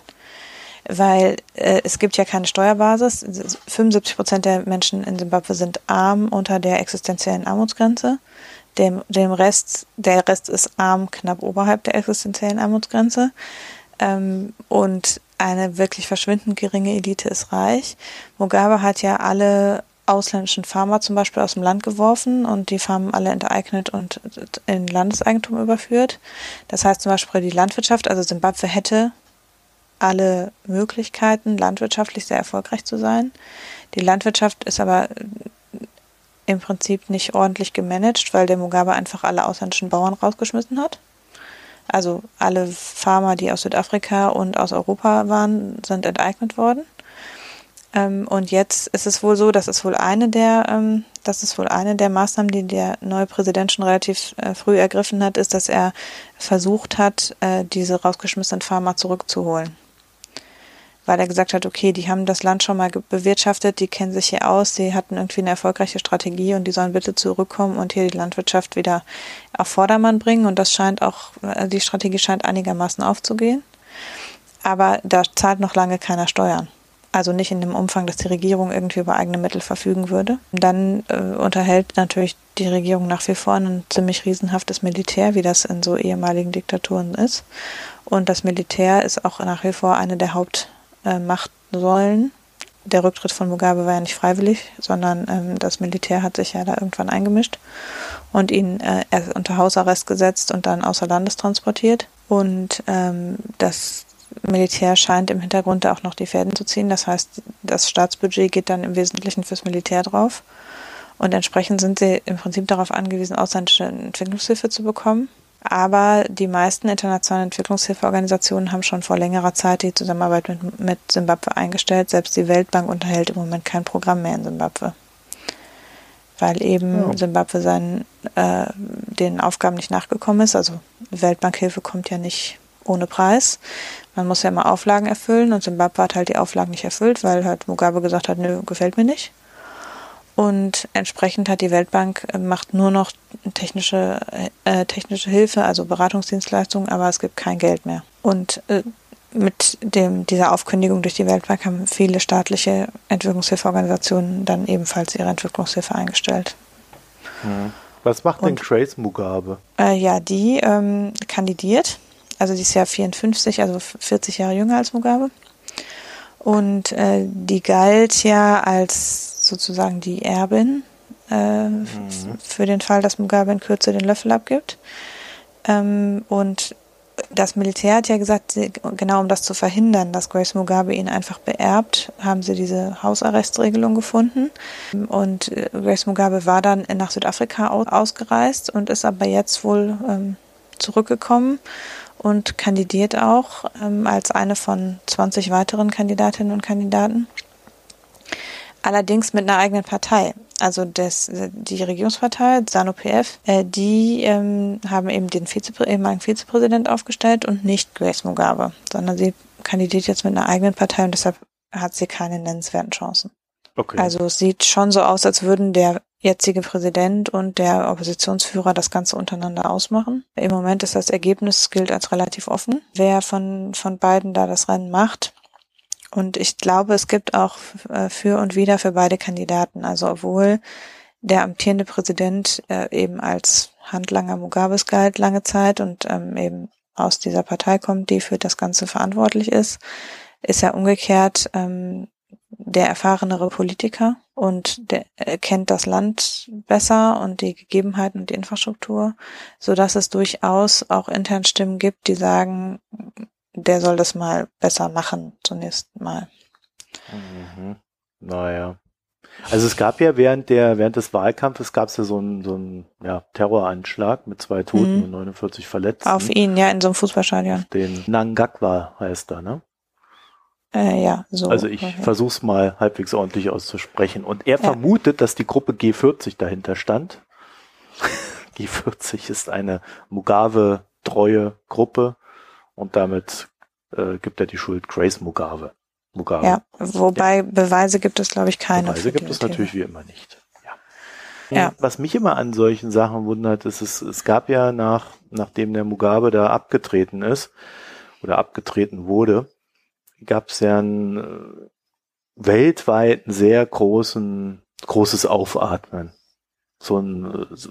weil äh, es gibt ja keine Steuerbasis. 75 Prozent der Menschen in Simbabwe sind arm unter der existenziellen Armutsgrenze. Dem, dem Rest, der Rest ist arm knapp oberhalb der existenziellen Armutsgrenze. Ähm, und eine wirklich verschwindend geringe Elite ist reich. Mugabe hat ja alle ausländischen Farmer zum Beispiel aus dem Land geworfen und die Farmen alle enteignet und in Landeseigentum überführt. Das heißt zum Beispiel die Landwirtschaft, also Simbabwe hätte alle Möglichkeiten, landwirtschaftlich sehr erfolgreich zu sein. Die Landwirtschaft ist aber im Prinzip nicht ordentlich gemanagt, weil der Mugabe einfach alle ausländischen Bauern rausgeschmissen hat. Also alle Farmer, die aus Südafrika und aus Europa waren, sind enteignet worden. Ähm, und jetzt ist es wohl so, dass es wohl eine der, ähm, das ist wohl eine der Maßnahmen, die der neue Präsident schon relativ äh, früh ergriffen hat, ist, dass er versucht hat, äh, diese rausgeschmissenen Farmer zurückzuholen. Weil er gesagt hat, okay, die haben das Land schon mal bewirtschaftet, die kennen sich hier aus, die hatten irgendwie eine erfolgreiche Strategie und die sollen bitte zurückkommen und hier die Landwirtschaft wieder auf Vordermann bringen. Und das scheint auch, äh, die Strategie scheint einigermaßen aufzugehen. Aber da zahlt noch lange keiner Steuern also nicht in dem Umfang, dass die Regierung irgendwie über eigene Mittel verfügen würde. Dann äh, unterhält natürlich die Regierung nach wie vor ein ziemlich riesenhaftes Militär, wie das in so ehemaligen Diktaturen ist. Und das Militär ist auch nach wie vor eine der Hauptmachtsäulen. Äh, der Rücktritt von Mugabe war ja nicht freiwillig, sondern ähm, das Militär hat sich ja da irgendwann eingemischt und ihn äh, unter Hausarrest gesetzt und dann außer Landes transportiert. Und ähm, das Militär scheint im Hintergrund auch noch die Fäden zu ziehen. Das heißt, das Staatsbudget geht dann im Wesentlichen fürs Militär drauf. Und entsprechend sind sie im Prinzip darauf angewiesen, ausländische Entwicklungshilfe zu bekommen. Aber die meisten internationalen Entwicklungshilfeorganisationen haben schon vor längerer Zeit die Zusammenarbeit mit, mit Simbabwe eingestellt. Selbst die Weltbank unterhält im Moment kein Programm mehr in Simbabwe. Weil eben Simbabwe seinen, äh, den Aufgaben nicht nachgekommen ist. Also Weltbankhilfe kommt ja nicht ohne Preis. Man muss ja immer Auflagen erfüllen und Zimbabwe hat halt die Auflagen nicht erfüllt, weil halt Mugabe gesagt hat, nö, gefällt mir nicht. Und entsprechend hat die Weltbank äh, macht nur noch technische, äh, technische Hilfe, also Beratungsdienstleistungen, aber es gibt kein Geld mehr. Und äh, mit dem, dieser Aufkündigung durch die Weltbank haben viele staatliche Entwicklungshilfeorganisationen dann ebenfalls ihre Entwicklungshilfe eingestellt. Hm. Was macht denn Grace Mugabe? Äh, ja, die ähm, kandidiert also die ist ja 54, also 40 Jahre jünger als Mugabe. Und äh, die galt ja als sozusagen die Erbin äh, mhm. für den Fall, dass Mugabe in Kürze den Löffel abgibt. Ähm, und das Militär hat ja gesagt, genau um das zu verhindern, dass Grace Mugabe ihn einfach beerbt, haben sie diese Hausarrestregelung gefunden. Und äh, Grace Mugabe war dann nach Südafrika ausgereist und ist aber jetzt wohl ähm, zurückgekommen und kandidiert auch ähm, als eine von 20 weiteren Kandidatinnen und Kandidaten. Allerdings mit einer eigenen Partei. Also das, die Regierungspartei, ZANU-PF, äh, die ähm, haben eben den Vizepr ehemaligen Vizepräsident aufgestellt und nicht Grace Mugabe, sondern sie kandidiert jetzt mit einer eigenen Partei und deshalb hat sie keine nennenswerten Chancen. Okay. Also es sieht schon so aus, als würden der jetzige Präsident und der Oppositionsführer das Ganze untereinander ausmachen. Im Moment ist das Ergebnis gilt als relativ offen, wer von, von beiden da das Rennen macht. Und ich glaube, es gibt auch äh, für und wieder für beide Kandidaten. Also obwohl der amtierende Präsident äh, eben als Handlanger Mugabes galt lange Zeit und ähm, eben aus dieser Partei kommt, die für das Ganze verantwortlich ist, ist er umgekehrt ähm, der erfahrenere Politiker und der kennt das Land besser und die Gegebenheiten und die Infrastruktur, so dass es durchaus auch intern Stimmen gibt, die sagen, der soll das mal besser machen zunächst mal. Mhm. Naja. Also es gab ja während der während des Wahlkampfes gab es ja so einen so einen ja, Terroranschlag mit zwei Toten mhm. und 49 Verletzten. Auf ihn, ja, in so einem Fußballstadion. Den Nangakwa heißt er, ne? Äh, ja, so. Also ich okay. versuche es mal halbwegs ordentlich auszusprechen. Und er ja. vermutet, dass die Gruppe G40 dahinter stand. G40 ist eine Mugabe-treue Gruppe und damit äh, gibt er die Schuld Grace Mugabe. Mugabe. Ja, wobei ja. Beweise gibt es, glaube ich, keine. Beweise gibt es natürlich wie immer nicht. Ja. ja. Was mich immer an solchen Sachen wundert, ist, es, es gab ja nach, nachdem der Mugabe da abgetreten ist oder abgetreten wurde, gab es ja einen äh, weltweit sehr großen, großes Aufatmen. So ein, äh, so,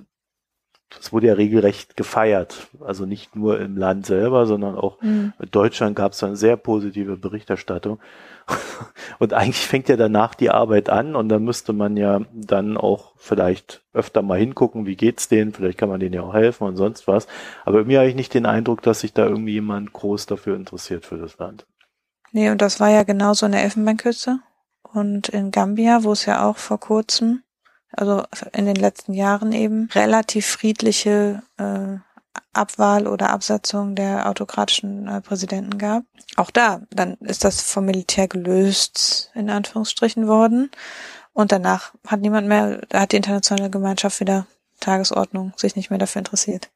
das wurde ja regelrecht gefeiert. Also nicht nur im Land selber, sondern auch mhm. in Deutschland gab es dann sehr positive Berichterstattung. Und eigentlich fängt ja danach die Arbeit an und dann müsste man ja dann auch vielleicht öfter mal hingucken, wie geht's denen, vielleicht kann man denen ja auch helfen und sonst was. Aber mir habe ich nicht den Eindruck, dass sich da irgendwie jemand groß dafür interessiert für das Land. Nee, und das war ja genauso in der Elfenbeinküste und in Gambia, wo es ja auch vor kurzem, also in den letzten Jahren eben, relativ friedliche äh, Abwahl oder Absetzung der autokratischen äh, Präsidenten gab. Auch da, dann ist das vom Militär gelöst, in Anführungsstrichen worden. Und danach hat niemand mehr, hat die internationale Gemeinschaft wieder Tagesordnung sich nicht mehr dafür interessiert.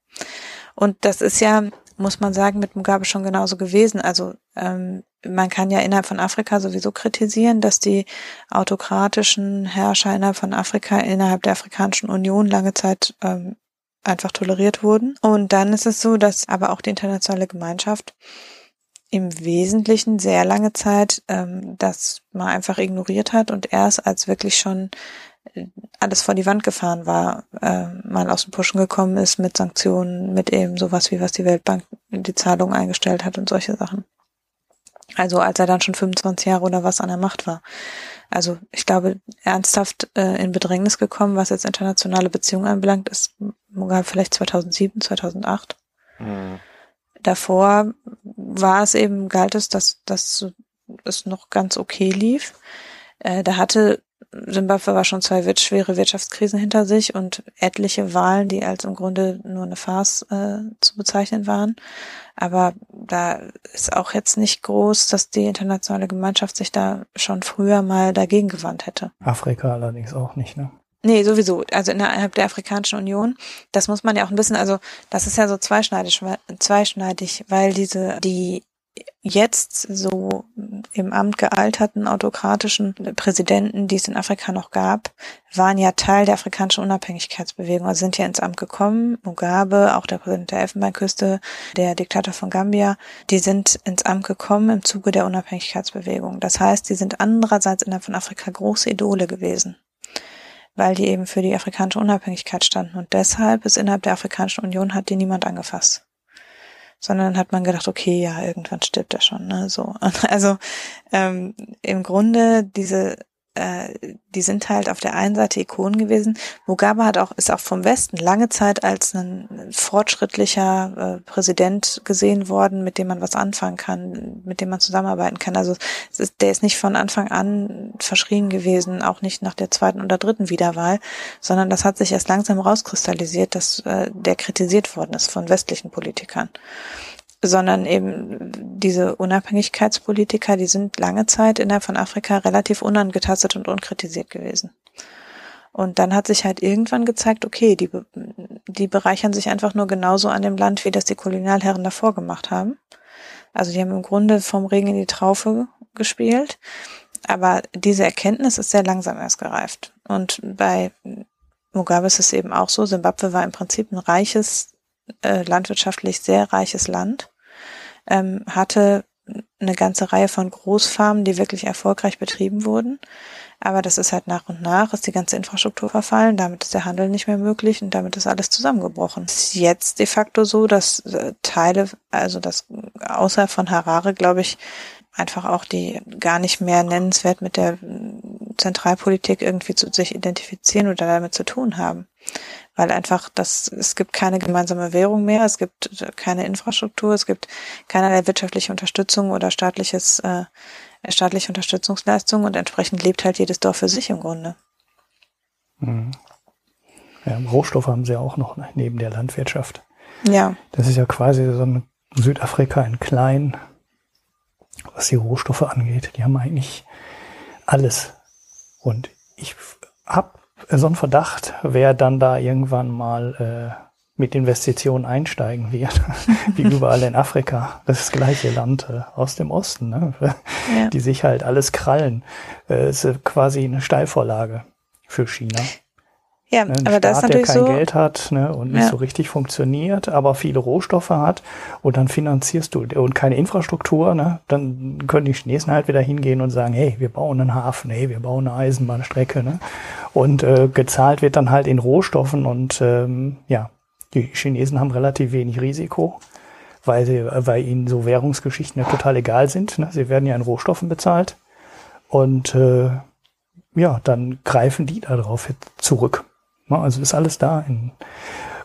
Und das ist ja, muss man sagen, mit Mugabe schon genauso gewesen. Also ähm, man kann ja innerhalb von Afrika sowieso kritisieren, dass die autokratischen Herrscher innerhalb von Afrika innerhalb der Afrikanischen Union lange Zeit ähm, einfach toleriert wurden. Und dann ist es so, dass aber auch die internationale Gemeinschaft im Wesentlichen sehr lange Zeit ähm, das mal einfach ignoriert hat und erst als wirklich schon äh, alles vor die Wand gefahren war, äh, mal aus dem Pushen gekommen ist mit Sanktionen, mit eben sowas wie was die Weltbank die Zahlung eingestellt hat und solche Sachen. Also als er dann schon 25 Jahre oder was an der Macht war. Also ich glaube, ernsthaft äh, in Bedrängnis gekommen, was jetzt internationale Beziehungen anbelangt, ist Mugabe vielleicht 2007, 2008. Mhm. Davor war es eben, galt es, dass, dass es noch ganz okay lief. Äh, da hatte Zimbabwe war schon zwei schwere Wirtschaftskrisen hinter sich und etliche Wahlen, die als im Grunde nur eine Farce äh, zu bezeichnen waren. Aber da ist auch jetzt nicht groß, dass die internationale Gemeinschaft sich da schon früher mal dagegen gewandt hätte. Afrika allerdings auch nicht, ne? Nee, sowieso. Also innerhalb der Afrikanischen Union, das muss man ja auch ein bisschen, also das ist ja so zweischneidig, zweischneidig, weil diese, die jetzt so im Amt gealterten autokratischen Präsidenten, die es in Afrika noch gab, waren ja Teil der afrikanischen Unabhängigkeitsbewegung, also sind ja ins Amt gekommen. Mugabe, auch der Präsident der Elfenbeinküste, der Diktator von Gambia, die sind ins Amt gekommen im Zuge der Unabhängigkeitsbewegung. Das heißt, die sind andererseits innerhalb von Afrika große Idole gewesen weil die eben für die afrikanische Unabhängigkeit standen. Und deshalb ist innerhalb der Afrikanischen Union hat die niemand angefasst sondern hat man gedacht, okay, ja, irgendwann stirbt er schon. Ne? So. Also ähm, im Grunde diese äh, die sind halt auf der einen Seite Ikonen gewesen. Mugabe hat auch, ist auch vom Westen lange Zeit als ein fortschrittlicher äh, Präsident gesehen worden, mit dem man was anfangen kann, mit dem man zusammenarbeiten kann. Also ist, der ist nicht von Anfang an verschrien gewesen, auch nicht nach der zweiten oder dritten Wiederwahl, sondern das hat sich erst langsam rauskristallisiert, dass äh, der kritisiert worden ist von westlichen Politikern sondern eben diese Unabhängigkeitspolitiker, die sind lange Zeit innerhalb von Afrika relativ unangetastet und unkritisiert gewesen. Und dann hat sich halt irgendwann gezeigt, okay, die, die bereichern sich einfach nur genauso an dem Land, wie das die Kolonialherren davor gemacht haben. Also die haben im Grunde vom Regen in die Traufe gespielt. Aber diese Erkenntnis ist sehr langsam erst gereift. Und bei Mugabe ist es eben auch so. Simbabwe war im Prinzip ein reiches, äh, landwirtschaftlich sehr reiches Land ähm, hatte eine ganze Reihe von Großfarmen, die wirklich erfolgreich betrieben wurden. Aber das ist halt nach und nach, ist die ganze Infrastruktur verfallen, damit ist der Handel nicht mehr möglich und damit ist alles zusammengebrochen. Es ist jetzt de facto so, dass äh, Teile, also das außer von Harare, glaube ich, einfach auch die gar nicht mehr nennenswert mit der Zentralpolitik irgendwie zu sich identifizieren oder damit zu tun haben weil einfach das, es gibt keine gemeinsame Währung mehr, es gibt keine Infrastruktur, es gibt keinerlei wirtschaftliche Unterstützung oder staatliches, äh, staatliche Unterstützungsleistung und entsprechend lebt halt jedes Dorf für sich im Grunde. Mhm. Ja, Rohstoffe haben sie auch noch neben der Landwirtschaft. Ja. Das ist ja quasi so ein Südafrika in klein, was die Rohstoffe angeht. Die haben eigentlich alles. Und ich habe so ein Verdacht, wer dann da irgendwann mal äh, mit Investitionen einsteigen wird, wie überall in Afrika, das gleiche Land äh, aus dem Osten, ne? Ja. die sich halt alles krallen. Äh, ist quasi eine Steilvorlage für China. Ja, ne, aber Staat, das ist natürlich der kein so. Geld hat ne, und nicht Ja. so richtig funktioniert, aber viele Rohstoffe hat und dann finanzierst du und keine Infrastruktur, ne, dann können die Chinesen halt wieder hingehen und sagen, hey, wir bauen einen Hafen, hey, wir bauen eine Eisenbahnstrecke, ne? Und äh, gezahlt wird dann halt in Rohstoffen und ähm, ja, Die Chinesen haben relativ wenig Risiko, weil, sie, weil ihnen so Währungsgeschichten ja total egal sind. Ne? Sie werden ja in Rohstoffen bezahlt. Und äh, ja, dann greifen die darauf zurück. Also ist alles da in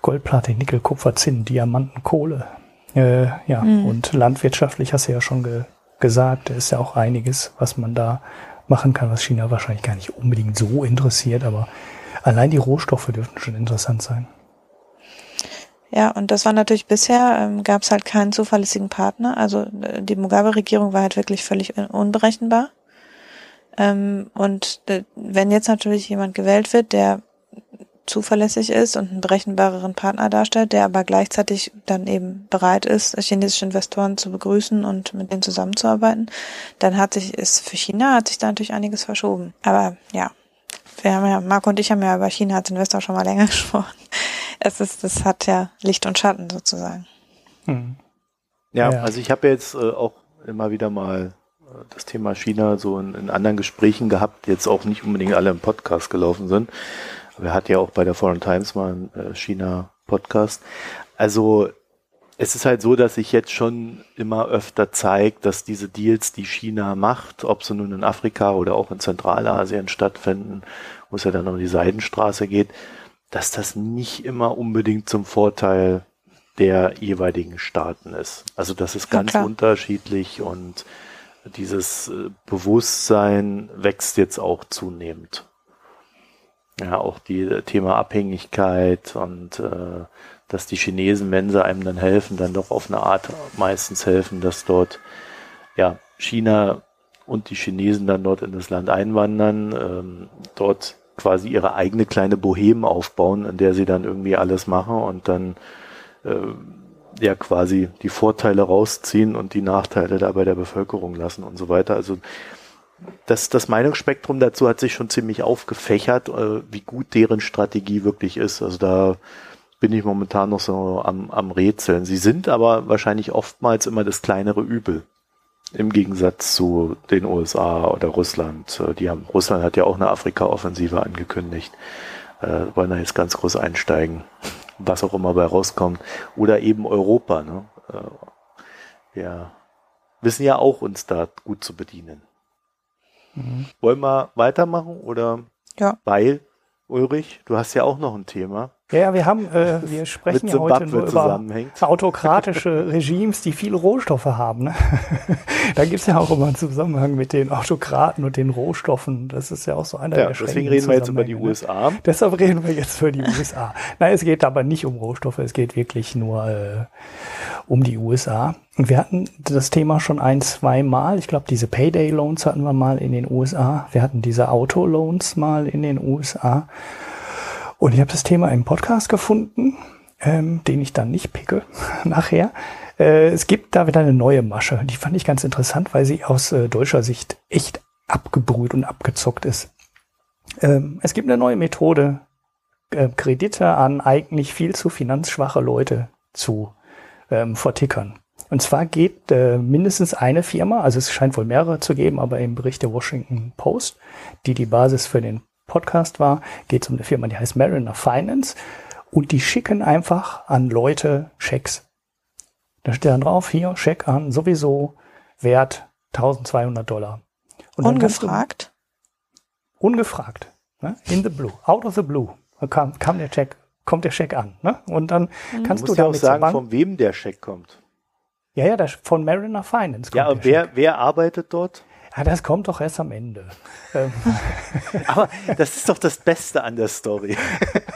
Gold, Platin, Nickel, Kupfer, Zinn, Diamanten, Kohle. Äh, ja, mhm. und landwirtschaftlich hast du ja schon ge gesagt, da ist ja auch einiges, was man da machen kann, was China wahrscheinlich gar nicht unbedingt so interessiert, aber allein die Rohstoffe dürften schon interessant sein. Ja, und das war natürlich bisher, ähm, gab es halt keinen zuverlässigen Partner. Also äh, die Mugabe-Regierung war halt wirklich völlig unberechenbar. Ähm, und äh, wenn jetzt natürlich jemand gewählt wird, der zuverlässig ist und einen berechenbareren Partner darstellt, der aber gleichzeitig dann eben bereit ist, chinesische Investoren zu begrüßen und mit denen zusammenzuarbeiten, dann hat sich, ist für China hat sich da natürlich einiges verschoben. Aber ja, wir haben ja, Marco und ich haben ja über China als Investor schon mal länger gesprochen. Es ist, das hat ja Licht und Schatten sozusagen. Hm. Ja, ja, also ich habe jetzt äh, auch immer wieder mal äh, das Thema China so in, in anderen Gesprächen gehabt, jetzt auch nicht unbedingt alle im Podcast gelaufen sind. Wir hatten ja auch bei der Foreign Times mal einen äh, China-Podcast. Also es ist halt so, dass sich jetzt schon immer öfter zeigt, dass diese Deals, die China macht, ob sie nun in Afrika oder auch in Zentralasien stattfinden, wo es ja dann um die Seidenstraße geht, dass das nicht immer unbedingt zum Vorteil der jeweiligen Staaten ist. Also das ist ganz ja, unterschiedlich und dieses äh, Bewusstsein wächst jetzt auch zunehmend. Ja, auch die äh, Thema Abhängigkeit und äh, dass die Chinesen, wenn sie einem dann helfen, dann doch auf eine Art meistens helfen, dass dort ja China und die Chinesen dann dort in das Land einwandern, ähm, dort quasi ihre eigene kleine Boheme aufbauen, in der sie dann irgendwie alles machen und dann äh, ja quasi die Vorteile rausziehen und die Nachteile da bei der Bevölkerung lassen und so weiter. Also das, das Meinungsspektrum dazu hat sich schon ziemlich aufgefächert, äh, wie gut deren Strategie wirklich ist. Also da bin ich momentan noch so am, am Rätseln. Sie sind aber wahrscheinlich oftmals immer das kleinere Übel. Im Gegensatz zu den USA oder Russland. Äh, die haben, Russland hat ja auch eine Afrika-Offensive angekündigt. Äh, wollen da jetzt ganz groß einsteigen. Was auch immer bei rauskommt. Oder eben Europa, ne? Äh, wir wissen ja auch uns da gut zu bedienen. Mhm. Wollen wir weitermachen oder? Ja. Weil, Ulrich, du hast ja auch noch ein Thema. Ja, ja, wir haben, äh, wir sprechen ja heute nur über autokratische Regimes, die viele Rohstoffe haben. Ne? da gibt's ja auch immer einen Zusammenhang mit den Autokraten und den Rohstoffen. Das ist ja auch so einer ja, der Deswegen reden wir jetzt über die ne? USA. Deshalb reden wir jetzt über die USA. Nein, es geht aber nicht um Rohstoffe, es geht wirklich nur äh, um die USA. Und wir hatten das Thema schon ein, zwei Mal. Ich glaube, diese Payday Loans hatten wir mal in den USA. Wir hatten diese Auto Loans mal in den USA. Und ich habe das Thema im Podcast gefunden, ähm, den ich dann nicht picke nachher. Äh, es gibt da wieder eine neue Masche. Die fand ich ganz interessant, weil sie aus äh, deutscher Sicht echt abgebrüht und abgezockt ist. Ähm, es gibt eine neue Methode, äh, Kredite an eigentlich viel zu finanzschwache Leute zu ähm, vertickern. Und zwar geht äh, mindestens eine Firma, also es scheint wohl mehrere zu geben, aber im Bericht der Washington Post, die die Basis für den Podcast war, geht es um eine Firma, die heißt Mariner Finance und die schicken einfach an Leute Schecks. Da steht dann drauf, hier, Scheck an, sowieso Wert 1200 Dollar. Und ungefragt? Du, ungefragt. Ne? In the blue, out of the blue kam, kam der Check, kommt der Scheck an. Ne? Und dann mhm. kannst du, musst du ja auch sagen, von wem der Scheck kommt. Ja, ja, das von Mariner Finance. Ja, und wer, wer arbeitet dort? Ja, das kommt doch erst am Ende. Ähm. Aber das ist doch das Beste an der Story.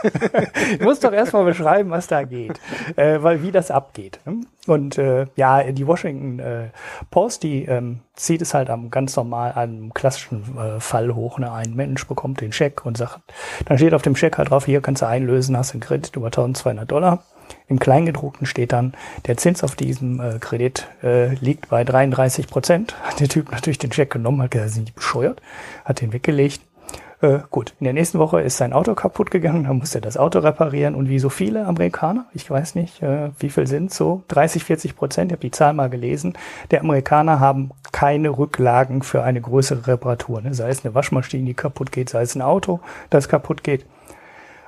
du musst doch erstmal beschreiben, was da geht, äh, weil wie das abgeht. Und äh, ja, die Washington äh, Post, die ähm, zieht es halt am ganz normal, einem klassischen äh, Fall hoch. Ne? Ein Mensch bekommt den Scheck und sagt, dann steht auf dem Scheck halt drauf, hier kannst du einlösen, hast einen Kredit über 1200 Dollar. Im Kleingedruckten steht dann, der Zins auf diesem äh, Kredit äh, liegt bei 33 Prozent. Hat der Typ natürlich den Scheck genommen, hat gesagt, sind die bescheuert, hat den weggelegt. Äh, gut, in der nächsten Woche ist sein Auto kaputt gegangen, dann musste er das Auto reparieren und wie so viele Amerikaner, ich weiß nicht, äh, wie viel sind so, 30, 40 Prozent, ich habe die Zahl mal gelesen, der Amerikaner haben keine Rücklagen für eine größere Reparatur. Ne? Sei es eine Waschmaschine, die kaputt geht, sei es ein Auto, das kaputt geht.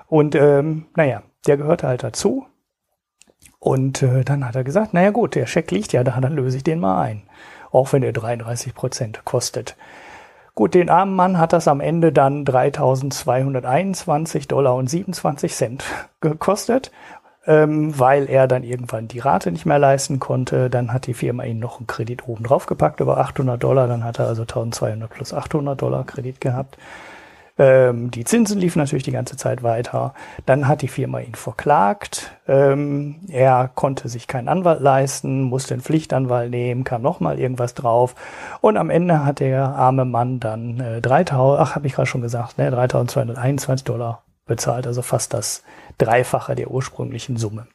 Und ähm, naja, der gehört halt dazu Und äh, dann hat er gesagt, naja gut, der Scheck liegt ja da, dann löse ich den mal ein. Auch wenn er 33 Prozent kostet. Gut, den armen Mann hat das am Ende dann 3.221 Dollar und 27 Cent gekostet, ähm, weil er dann irgendwann die Rate nicht mehr leisten konnte. Dann hat die Firma ihm noch einen Kredit oben drauf gepackt über 800 Dollar. Dann hat er also 1.200 plus 800 Dollar Kredit gehabt. Ähm, die Zinsen liefen natürlich die ganze Zeit weiter. Dann hat die Firma ihn verklagt. Ähm, er konnte sich keinen Anwalt leisten, musste einen Pflichtanwalt nehmen, kam nochmal irgendwas drauf. Und am Ende hat der arme Mann dann äh, 3000, ach, habe ich gerade schon gesagt, ne, 3221 Dollar bezahlt, also fast das Dreifache der ursprünglichen Summe.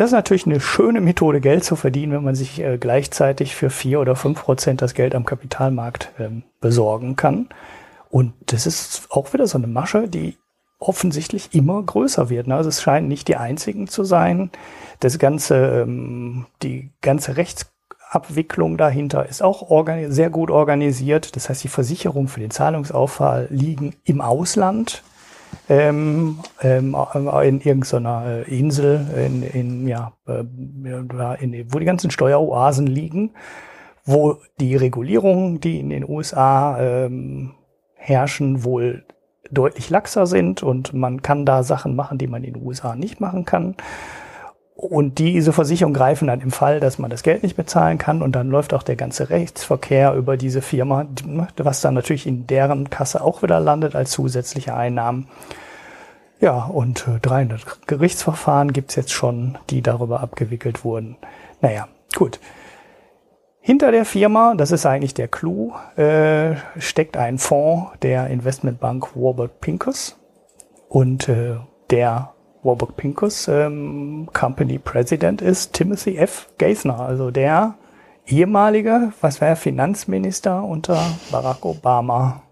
Das ist natürlich eine schöne Methode, Geld zu verdienen, wenn man sich äh, gleichzeitig für vier oder fünf Prozent das Geld am Kapitalmarkt ähm, besorgen kann. Und das ist auch wieder so eine Masche, die offensichtlich immer größer wird. Ne? Also es scheint nicht die einzigen zu sein. Das ganze, ähm, die ganze Rechtsabwicklung dahinter ist auch sehr gut organisiert. Das heißt, die Versicherungen für den Zahlungsaufall liegen im Ausland. Ähm, ähm, in irgendeiner äh, Insel, in, in, ja, äh, in, wo die ganzen Steueroasen liegen, wo die Regulierungen, die in den USA ähm, herrschen, wohl deutlich laxer sind und man kann da Sachen machen, die man in den USA nicht machen kann. Und diese Versicherungen greifen dann im Fall, dass man das Geld nicht bezahlen kann und dann läuft auch der ganze Rechtsverkehr über diese Firma, was dann natürlich in deren Kasse auch wieder landet als zusätzliche Einnahmen. Ja, und 300 äh, Gerichtsverfahren gibt's jetzt schon, die darüber abgewickelt wurden. Naja, gut. Hinter der Firma, das ist eigentlich der Clou, äh, steckt ein Fonds der Investmentbank Warburg Pincus. Und äh, der Warburg Pincus ähm, Company President ist Timothy F. Geithner, also der ehemalige, was wäre Finanzminister unter Barack Obama.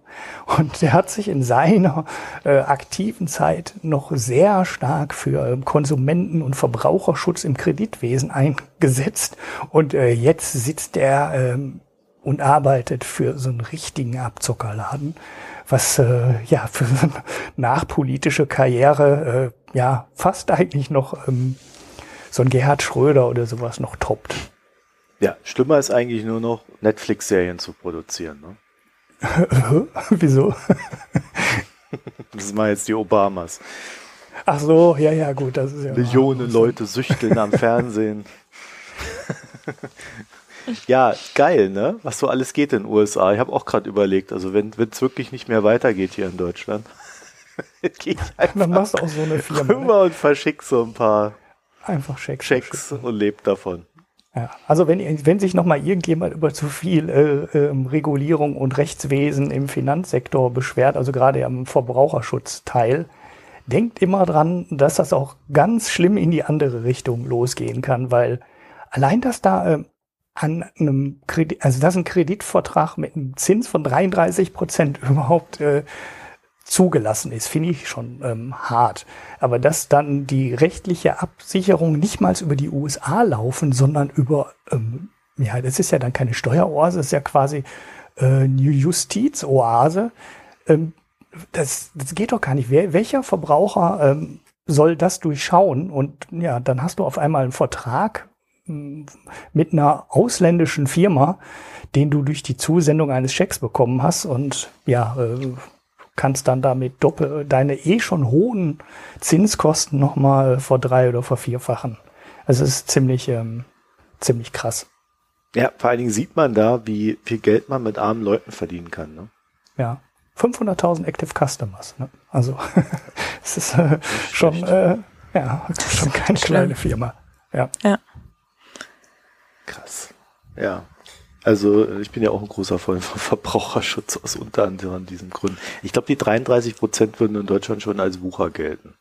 Und der hat sich in seiner äh, aktiven Zeit noch sehr stark für äh, Konsumenten- und Verbraucherschutz im Kreditwesen eingesetzt. Und äh, jetzt sitzt er ähm, und arbeitet für so einen richtigen Abzockerladen, was äh, ja für so eine nachpolitische Karriere äh, ja fast eigentlich noch ähm, so ein Gerhard Schröder oder sowas noch toppt. Ja, schlimmer ist eigentlich nur noch Netflix-Serien zu produzieren. Ne? Wieso? das waren jetzt die Obamas. Ach so, ja, ja, gut. Das ist ja Millionen Leute süchteln am Fernsehen. Ja, geil, ne? Was so alles geht in den USA. Ich habe auch gerade überlegt, also wenn es wirklich nicht mehr weitergeht hier in Deutschland, geht einfach Dann machst du auch so eine Firma. Rüber ne? und verschick so ein paar einfach Schecks, Schecks und lebt davon. Ja, also wenn, wenn sich nochmal irgendjemand über zu viel äh, äh, Regulierung und Rechtswesen im Finanzsektor beschwert, also gerade am Verbraucherschutzteil, denkt immer dran, dass das auch ganz schlimm in die andere Richtung losgehen kann, weil allein, dass da äh, an einem Kredit, also dass ein Kreditvertrag mit einem Zins von 33 Prozent überhaupt äh, zugelassen ist, finde ich schon ähm, hart. Aber dass dann die rechtliche Absicherung nicht mal über die USA laufen, sondern über, ähm, ja, das ist ja dann keine Steueroase, das ist ja quasi äh, Justizoase. Ähm, das, das geht doch gar nicht. Wer, welcher Verbraucher ähm, soll das durchschauen? Und ja, dann hast du auf einmal einen Vertrag mit einer ausländischen Firma, den du durch die Zusendung eines Schecks bekommen hast und ja, äh, kannst dann damit doppel deine eh schon hohen Zinskosten nochmal vor drei oder vor vierfachen. Also es ist ziemlich, ähm, ziemlich krass. Ja, vor allen Dingen sieht man da, wie viel Geld man mit armen Leuten verdienen kann. Ne? Ja, 500.000 Active Customers. Ne? Also es ist äh, schon, äh, ja, schon keine kleine Firma. Ja. ja. Krass. Ja. Also ich bin ja auch ein großer Freund von Verbraucherschutz aus unter anderem diesem Grund. Ich glaube, die 33 Prozent würden in Deutschland schon als Wucher gelten.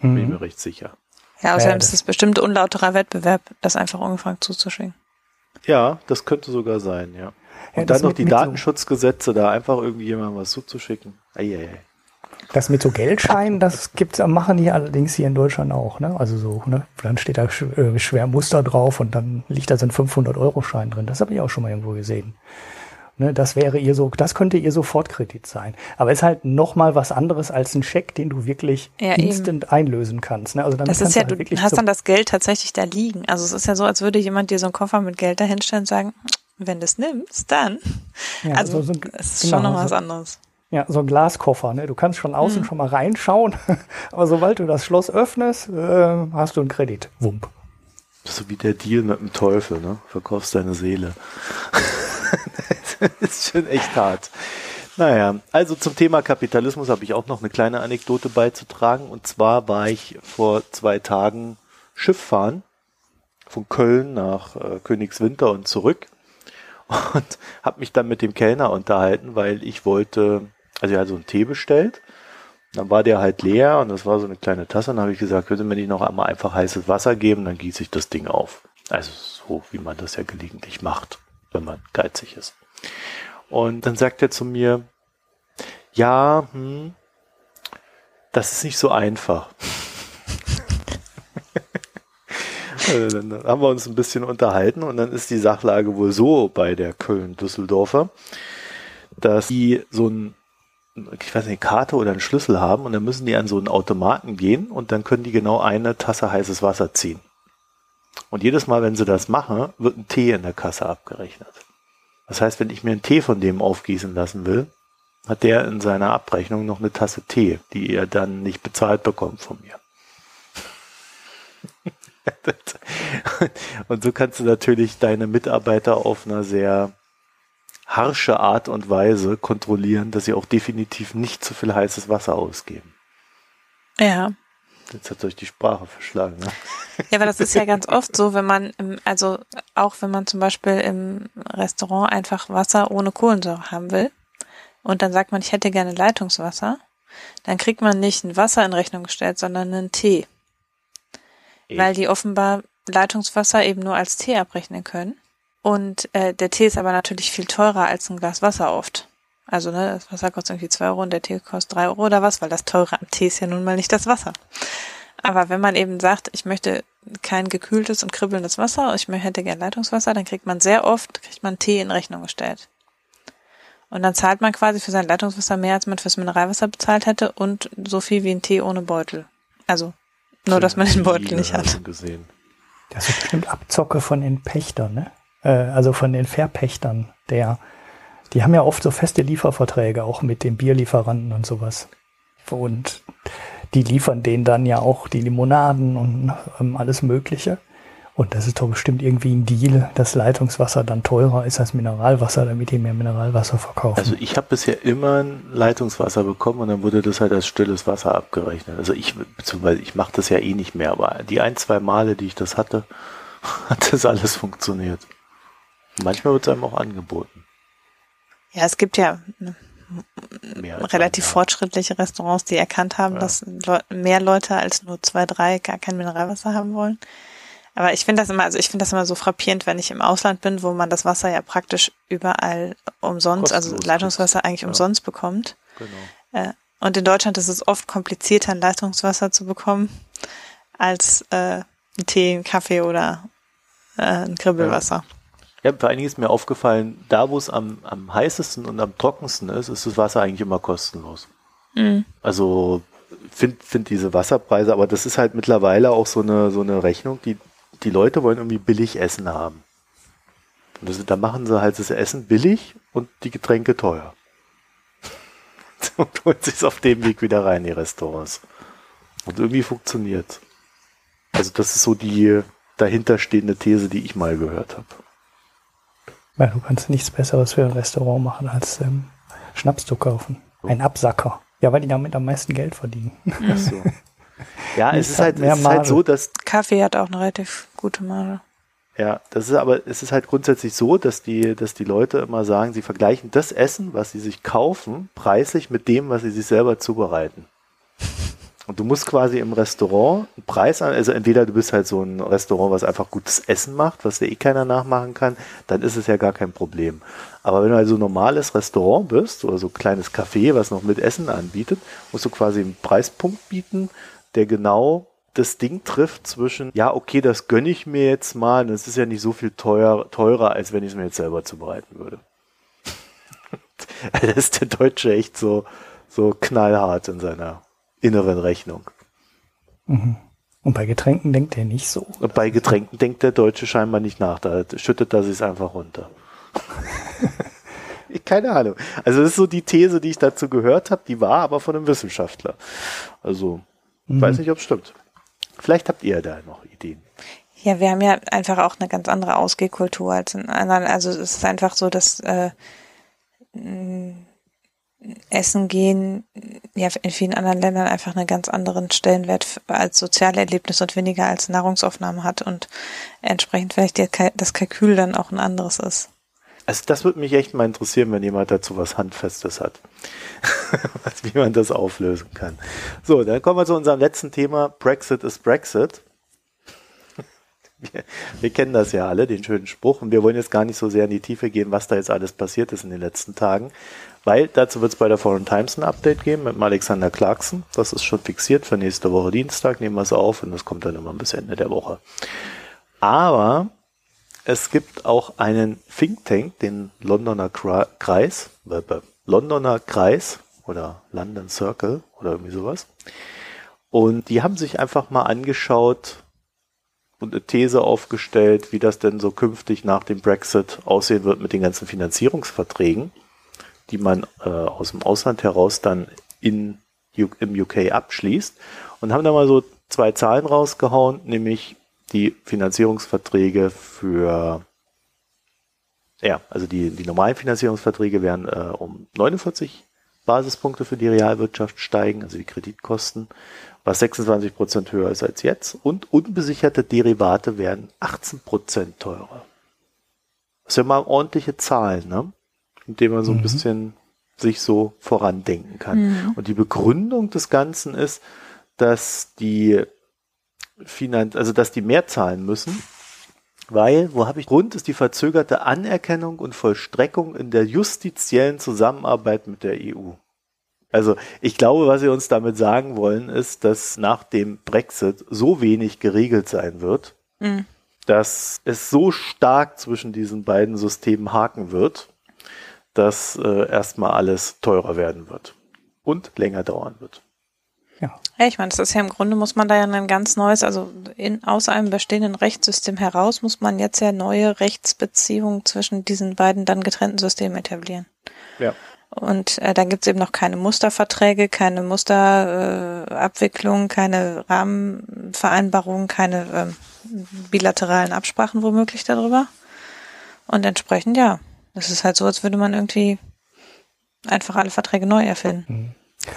Mhm. Bin ich mir recht sicher. Ja, außerdem ja, ist es bestimmt unlauterer Wettbewerb, das einfach ungefragt zuzuschicken. Ja, das könnte sogar sein, ja. Und ja, dann noch die Datenschutzgesetze, da einfach irgendjemandem was zuzuschicken. Eieiei. Das mit so Geldscheinen, das gibt's, machen die allerdings hier in Deutschland auch, ne? Also so, ne? Dann steht da äh, schwer Muster drauf und dann liegt da so ein 500-Euro-Schein drin. Das habe ich auch schon mal irgendwo gesehen. Ne, das wäre ihr so, das könnte ihr Sofortkredit sein. Aber ist halt noch mal was anderes als ein Scheck, den du wirklich ja, instant eben. einlösen kannst. Ne? Also das ist ja, du, halt du hast dann das Geld tatsächlich da liegen. Also es ist ja so, als würde jemand dir so einen Koffer mit Geld dahinstellen und sagen, wenn du es nimmst, dann. Ja, also so, so, es ist genau, schon noch was anderes. Ja, so ein Glaskoffer. Ne? Du kannst von außen hm. schon mal reinschauen, aber sobald du das Schloss öffnest, äh, hast du einen Kredit. Wump. So wie der Deal mit dem Teufel, ne? Verkaufst deine Seele. ist schon echt hart. Naja, also zum Thema Kapitalismus habe ich auch noch eine kleine Anekdote beizutragen. Und zwar war ich vor zwei Tagen Schiff fahren von Köln nach äh, Königswinter und zurück und habe mich dann mit dem Kellner unterhalten, weil ich wollte, also er hat so einen Tee bestellt. Dann war der halt leer und das war so eine kleine Tasse. Dann habe ich gesagt, könnte mir nicht noch einmal einfach heißes Wasser geben, dann gieße ich das Ding auf. Also so, wie man das ja gelegentlich macht, wenn man geizig ist. Und dann sagt er zu mir, ja, hm, das ist nicht so einfach. Also dann haben wir uns ein bisschen unterhalten und dann ist die Sachlage wohl so bei der Köln-Düsseldorfer, dass die so ein, ich weiß nicht, eine Karte oder einen Schlüssel haben und dann müssen die an so einen Automaten gehen und dann können die genau eine Tasse heißes Wasser ziehen. Und jedes Mal, wenn sie das machen, wird ein Tee in der Kasse abgerechnet. Das heißt, wenn ich mir einen Tee von dem aufgießen lassen will, hat der in seiner Abrechnung noch eine Tasse Tee, die er dann nicht bezahlt bekommt von mir. und so kannst du natürlich deine Mitarbeiter auf einer sehr harsche Art und Weise kontrollieren, dass sie auch definitiv nicht zu viel heißes Wasser ausgeben. Ja. Jetzt hat euch die Sprache verschlagen. Ne? Ja, aber das ist ja ganz oft so, wenn man, im, also auch wenn man zum Beispiel im Restaurant einfach Wasser ohne Kohlensäure haben will und dann sagt man, ich hätte gerne Leitungswasser, dann kriegt man nicht ein Wasser in Rechnung gestellt, sondern einen Tee. Echt? Weil die offenbar Leitungswasser eben nur als Tee abrechnen können. Und äh, der Tee ist aber natürlich viel teurer als ein Glas Wasser oft. Also ne, das Wasser kostet irgendwie zwei Euro und der Tee kostet drei Euro oder was, weil das teure am Tee ist ja nun mal nicht das Wasser. Aber wenn man eben sagt, ich möchte kein gekühltes und kribbelndes Wasser, ich hätte gern Leitungswasser, dann kriegt man sehr oft, kriegt man Tee in Rechnung gestellt. Und dann zahlt man quasi für sein Leitungswasser mehr, als man fürs Mineralwasser bezahlt hätte und so viel wie ein Tee ohne Beutel. Also nur, dass man den Beutel nicht hat. Gesehen. Das ist bestimmt Abzocke von den Pächtern, ne? Äh, also von den Verpächtern der die haben ja oft so feste Lieferverträge auch mit den Bierlieferanten und sowas. Und die liefern denen dann ja auch die Limonaden und ähm, alles Mögliche. Und das ist doch bestimmt irgendwie ein Deal, dass Leitungswasser dann teurer ist als Mineralwasser, damit die mehr Mineralwasser verkaufen. Also ich habe bisher immer ein Leitungswasser bekommen und dann wurde das halt als stilles Wasser abgerechnet. Also ich, beziehungsweise ich mache das ja eh nicht mehr, aber die ein, zwei Male, die ich das hatte, hat das alles funktioniert. Manchmal wird es einem auch angeboten. Ja, es gibt ja ne, relativ ein, fortschrittliche Restaurants, die erkannt haben, ja. dass Le mehr Leute als nur zwei, drei gar kein Mineralwasser haben wollen. Aber ich finde das immer, also ich finde das immer so frappierend, wenn ich im Ausland bin, wo man das Wasser ja praktisch überall umsonst, also Kostenlos also Leitungswasser eigentlich ja. umsonst bekommt. Genau. Äh, und in Deutschland ist es oft komplizierter, ein Leitungswasser zu bekommen, als äh, ein Tee, ein Kaffee oder äh, ein Kribbelwasser. Ja. Ja, vor allen Dingen ist mir aufgefallen, da wo es am, am heißesten und am trockensten ist, ist das Wasser eigentlich immer kostenlos. Mhm. Also finde find diese Wasserpreise, aber das ist halt mittlerweile auch so eine, so eine Rechnung, die, die Leute wollen irgendwie billig Essen haben. Und das, da machen sie halt das Essen billig und die Getränke teuer. und holen sich auf dem Weg wieder rein, die Restaurants. Und irgendwie funktioniert. Also das ist so die dahinterstehende These, die ich mal gehört habe. Weil du kannst nichts Besseres für ein Restaurant machen, als ähm, Schnaps zu kaufen. Ein Absacker. Ja, weil die damit am meisten Geld verdienen. Ach so. Ja, es ist, halt, es ist halt so, dass. Kaffee hat auch eine relativ gute Marge. Ja, das ist aber, es ist halt grundsätzlich so, dass die, dass die Leute immer sagen, sie vergleichen das Essen, was sie sich kaufen, preislich mit dem, was sie sich selber zubereiten. Und du musst quasi im Restaurant einen Preis an, also entweder du bist halt so ein Restaurant, was einfach gutes Essen macht, was dir eh keiner nachmachen kann, dann ist es ja gar kein Problem. Aber wenn du also ein normales Restaurant bist, oder so ein kleines Café, was noch mit Essen anbietet, musst du quasi einen Preispunkt bieten, der genau das Ding trifft zwischen, ja, okay, das gönne ich mir jetzt mal, das ist ja nicht so viel teuer, teurer, als wenn ich es mir jetzt selber zubereiten würde. da ist der Deutsche echt so, so knallhart in seiner inneren Rechnung. Mhm. Und bei Getränken denkt er nicht so. Und bei Getränken denkt der Deutsche scheinbar nicht nach. Da schüttet er sich einfach runter. Keine Ahnung. Also das ist so die These, die ich dazu gehört habe, die war aber von einem Wissenschaftler. Also, mhm. weiß nicht, ob es stimmt. Vielleicht habt ihr da noch Ideen. Ja, wir haben ja einfach auch eine ganz andere Ausgehkultur als in anderen. Also es ist einfach so, dass äh, Essen gehen ja in vielen anderen Ländern einfach einen ganz anderen Stellenwert als Sozialerlebnis und weniger als Nahrungsaufnahme hat und entsprechend vielleicht das Kalkül dann auch ein anderes ist. Also das würde mich echt mal interessieren, wenn jemand dazu was Handfestes hat. wie man das auflösen kann. So, dann kommen wir zu unserem letzten Thema. Brexit ist Brexit. Wir, wir, kennen das ja alle, den schönen Spruch. Und wir wollen jetzt gar nicht so sehr in die Tiefe gehen, was da jetzt alles passiert ist in den letzten Tagen. Weil dazu wird es bei der Foreign Times ein Update geben mit dem Alexander Clarkson. Das ist schon fixiert für nächste Woche Dienstag. Nehmen wir es auf und das kommt dann immer bis Ende der Woche. Aber es gibt auch einen Think Tank, den Londoner Kreis, äh, Londoner Kreis oder London Circle oder irgendwie sowas. Und die haben sich einfach mal angeschaut und eine These aufgestellt, wie das denn so künftig nach dem Brexit aussehen wird mit den ganzen Finanzierungsverträgen die man äh, aus dem Ausland heraus dann in, im UK abschließt. Und haben da mal so zwei Zahlen rausgehauen, nämlich die Finanzierungsverträge für ja, also die, die normalen Finanzierungsverträge werden äh, um 49 Basispunkte für die Realwirtschaft steigen, also die Kreditkosten, was 26 Prozent höher ist als jetzt. Und unbesicherte Derivate werden 18 Prozent teurer. Das sind mal ordentliche Zahlen, ne? mit dem man so ein mhm. bisschen sich so vorandenken kann. Mhm. Und die Begründung des Ganzen ist, dass die Finanz, also dass die mehr zahlen müssen, weil, wo habe ich Grund, ist die verzögerte Anerkennung und Vollstreckung in der justiziellen Zusammenarbeit mit der EU. Also ich glaube, was sie uns damit sagen wollen, ist, dass nach dem Brexit so wenig geregelt sein wird, mhm. dass es so stark zwischen diesen beiden Systemen haken wird, dass äh, erstmal alles teurer werden wird und länger dauern wird. Ja. ja, ich meine, das ist ja im Grunde muss man da ja ein ganz neues, also in, aus einem bestehenden Rechtssystem heraus muss man jetzt ja neue Rechtsbeziehungen zwischen diesen beiden dann getrennten Systemen etablieren. Ja. Und äh, da gibt es eben noch keine Musterverträge, keine Musterabwicklung, äh, keine Rahmenvereinbarungen, keine äh, bilateralen Absprachen womöglich darüber. Und entsprechend, ja, das ist halt so, als würde man irgendwie einfach alle Verträge neu erfinden. Mhm.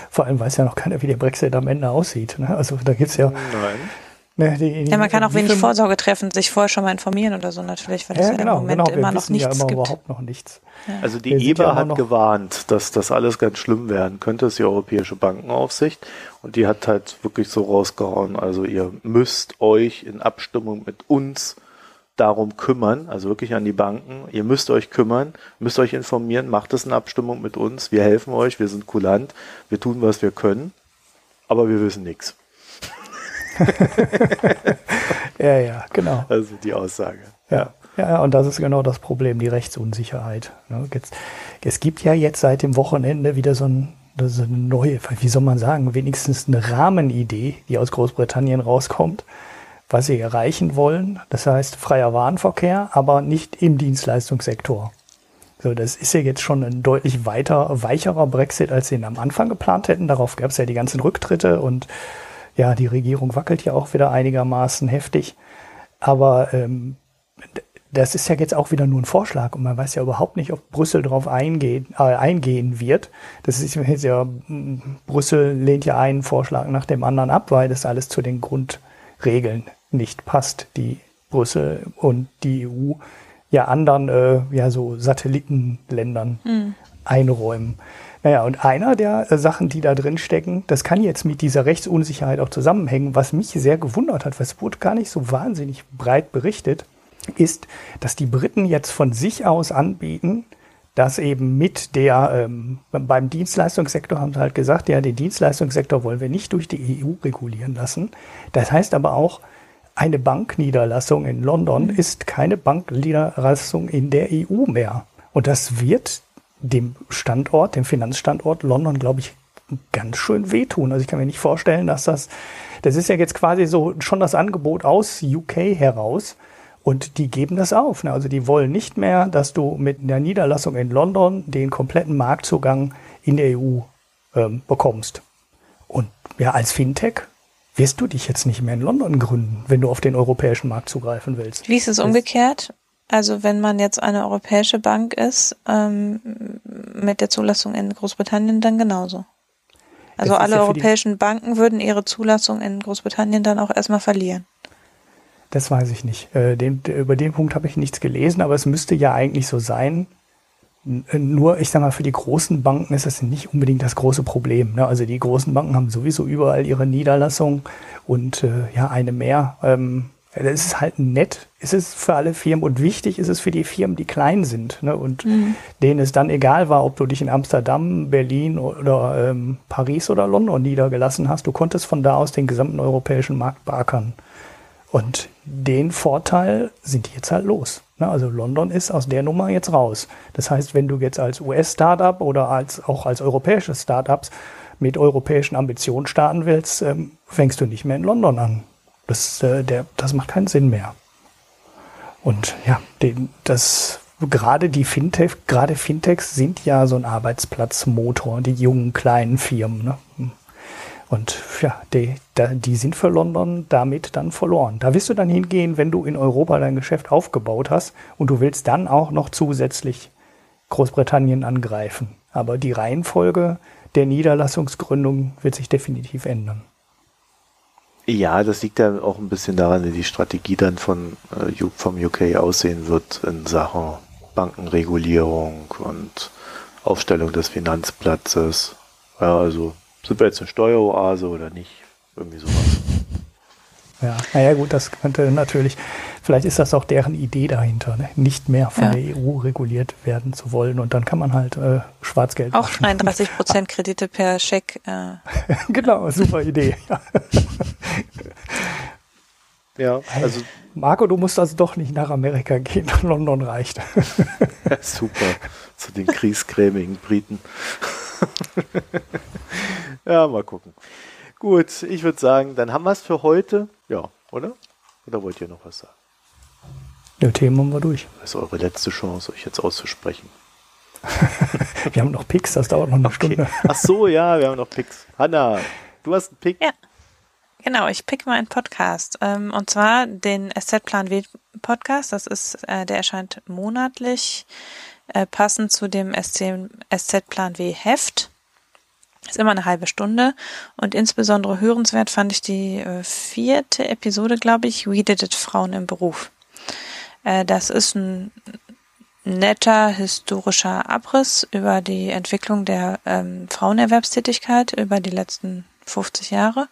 Vor allem weiß ja noch keiner, wie der Brexit am Ende aussieht. Ne? Also da gibt's ja. Nein. Ne, die, die, ja, man kann auch wenig Vorsorge treffen, sich vorher schon mal informieren oder so natürlich, weil ja, es ja genau, im Moment genau. immer noch nichts ja immer gibt. überhaupt noch nichts. Ja. Also die Wir EBA ja hat gewarnt, dass das alles ganz schlimm werden könnte, ist die Europäische Bankenaufsicht. Und die hat halt wirklich so rausgehauen, also ihr müsst euch in Abstimmung mit uns darum kümmern, also wirklich an die Banken. Ihr müsst euch kümmern, müsst euch informieren, macht es in Abstimmung mit uns. Wir helfen euch, wir sind kulant, wir tun, was wir können, aber wir wissen nichts. ja, ja, genau. Also die Aussage. Ja. Ja, und das ist genau das Problem, die Rechtsunsicherheit. Ne? Es gibt ja jetzt seit dem Wochenende wieder so, ein, so eine neue, wie soll man sagen, wenigstens eine Rahmenidee, die aus Großbritannien rauskommt was sie erreichen wollen. Das heißt freier Warenverkehr, aber nicht im Dienstleistungssektor. So, das ist ja jetzt schon ein deutlich weiter, weicherer Brexit, als sie ihn am Anfang geplant hätten. Darauf gab es ja die ganzen Rücktritte und ja, die Regierung wackelt ja auch wieder einigermaßen heftig. Aber ähm, das ist ja jetzt auch wieder nur ein Vorschlag und man weiß ja überhaupt nicht, ob Brüssel darauf eingehen, äh, eingehen wird. Das ist jetzt ja, Brüssel lehnt ja einen Vorschlag nach dem anderen ab, weil das alles zu den Grundregeln nicht passt, die Brüssel und die EU ja anderen, äh, ja so Satellitenländern mhm. einräumen. Naja, und einer der äh, Sachen, die da drin stecken, das kann jetzt mit dieser Rechtsunsicherheit auch zusammenhängen, was mich sehr gewundert hat, weil es wurde gar nicht so wahnsinnig breit berichtet, ist, dass die Briten jetzt von sich aus anbieten, dass eben mit der, ähm, beim Dienstleistungssektor haben sie halt gesagt, ja, den Dienstleistungssektor wollen wir nicht durch die EU regulieren lassen. Das heißt aber auch, eine Bankniederlassung in London mhm. ist keine Bankniederlassung in der EU mehr. Und das wird dem Standort, dem Finanzstandort London, glaube ich, ganz schön wehtun. Also ich kann mir nicht vorstellen, dass das, das ist ja jetzt quasi so schon das Angebot aus UK heraus. Und die geben das auf. Ne? Also die wollen nicht mehr, dass du mit einer Niederlassung in London den kompletten Marktzugang in der EU ähm, bekommst. Und ja, als Fintech wirst du dich jetzt nicht mehr in London gründen, wenn du auf den europäischen Markt zugreifen willst. Wie ist es umgekehrt? Also wenn man jetzt eine europäische Bank ist, ähm, mit der Zulassung in Großbritannien dann genauso. Also alle ja europäischen Banken würden ihre Zulassung in Großbritannien dann auch erstmal verlieren. Das weiß ich nicht. Äh, den, über den Punkt habe ich nichts gelesen, aber es müsste ja eigentlich so sein. Nur, ich sag mal, für die großen Banken ist das nicht unbedingt das große Problem. Ne? Also die großen Banken haben sowieso überall ihre Niederlassung und äh, ja, eine mehr. Ähm, das ist halt nett, ist es für alle Firmen und wichtig ist es für die Firmen, die klein sind ne? und mhm. denen es dann egal war, ob du dich in Amsterdam, Berlin oder ähm, Paris oder London niedergelassen hast. Du konntest von da aus den gesamten europäischen Markt beackern. Und den Vorteil sind die jetzt halt los. Ne? Also London ist aus der Nummer jetzt raus. Das heißt, wenn du jetzt als US-Startup oder als, auch als europäisches Startups mit europäischen Ambitionen starten willst, ähm, fängst du nicht mehr in London an. Das, äh, der, das macht keinen Sinn mehr. Und ja, den, das gerade die Fintech, gerade Fintechs sind ja so ein Arbeitsplatzmotor, die jungen kleinen Firmen. Ne? Und ja, die, die sind für London damit dann verloren. Da wirst du dann hingehen, wenn du in Europa dein Geschäft aufgebaut hast und du willst dann auch noch zusätzlich Großbritannien angreifen. Aber die Reihenfolge der Niederlassungsgründung wird sich definitiv ändern. Ja, das liegt ja auch ein bisschen daran, wie die Strategie dann von, äh, vom UK aussehen wird in Sachen Bankenregulierung und Aufstellung des Finanzplatzes. Ja, also sind wir jetzt eine Steueroase oder nicht? Irgendwie sowas. Ja, naja gut, das könnte natürlich, vielleicht ist das auch deren Idee dahinter, ne? nicht mehr von ja. der EU reguliert werden zu wollen und dann kann man halt äh, Schwarzgeld Auch 33 Prozent Kredite per Scheck. Äh. genau, super Idee. ja, also Marco, du musst also doch nicht nach Amerika gehen, London reicht. ja, super, zu den kriegskrämigen Briten. ja, mal gucken. Gut, ich würde sagen, dann haben wir es für heute. Ja, oder? Oder wollt ihr noch was sagen? Ja, Themen haben wir durch. Das ist eure letzte Chance, euch jetzt auszusprechen. wir haben noch Picks, das dauert noch eine okay. Stunde. Ach so, ja, wir haben noch Picks. Hanna, du hast einen Pick. Ja. Genau, ich pick mal einen Podcast. Ähm, und zwar den SZ-Plan W Podcast. Das ist, äh, der erscheint monatlich, äh, passend zu dem SZ-Plan W Heft. Ist immer eine halbe Stunde und insbesondere hörenswert fand ich die äh, vierte Episode, glaube ich, We Did It Frauen im Beruf. Äh, das ist ein netter historischer Abriss über die Entwicklung der ähm, Frauenerwerbstätigkeit über die letzten 50 Jahre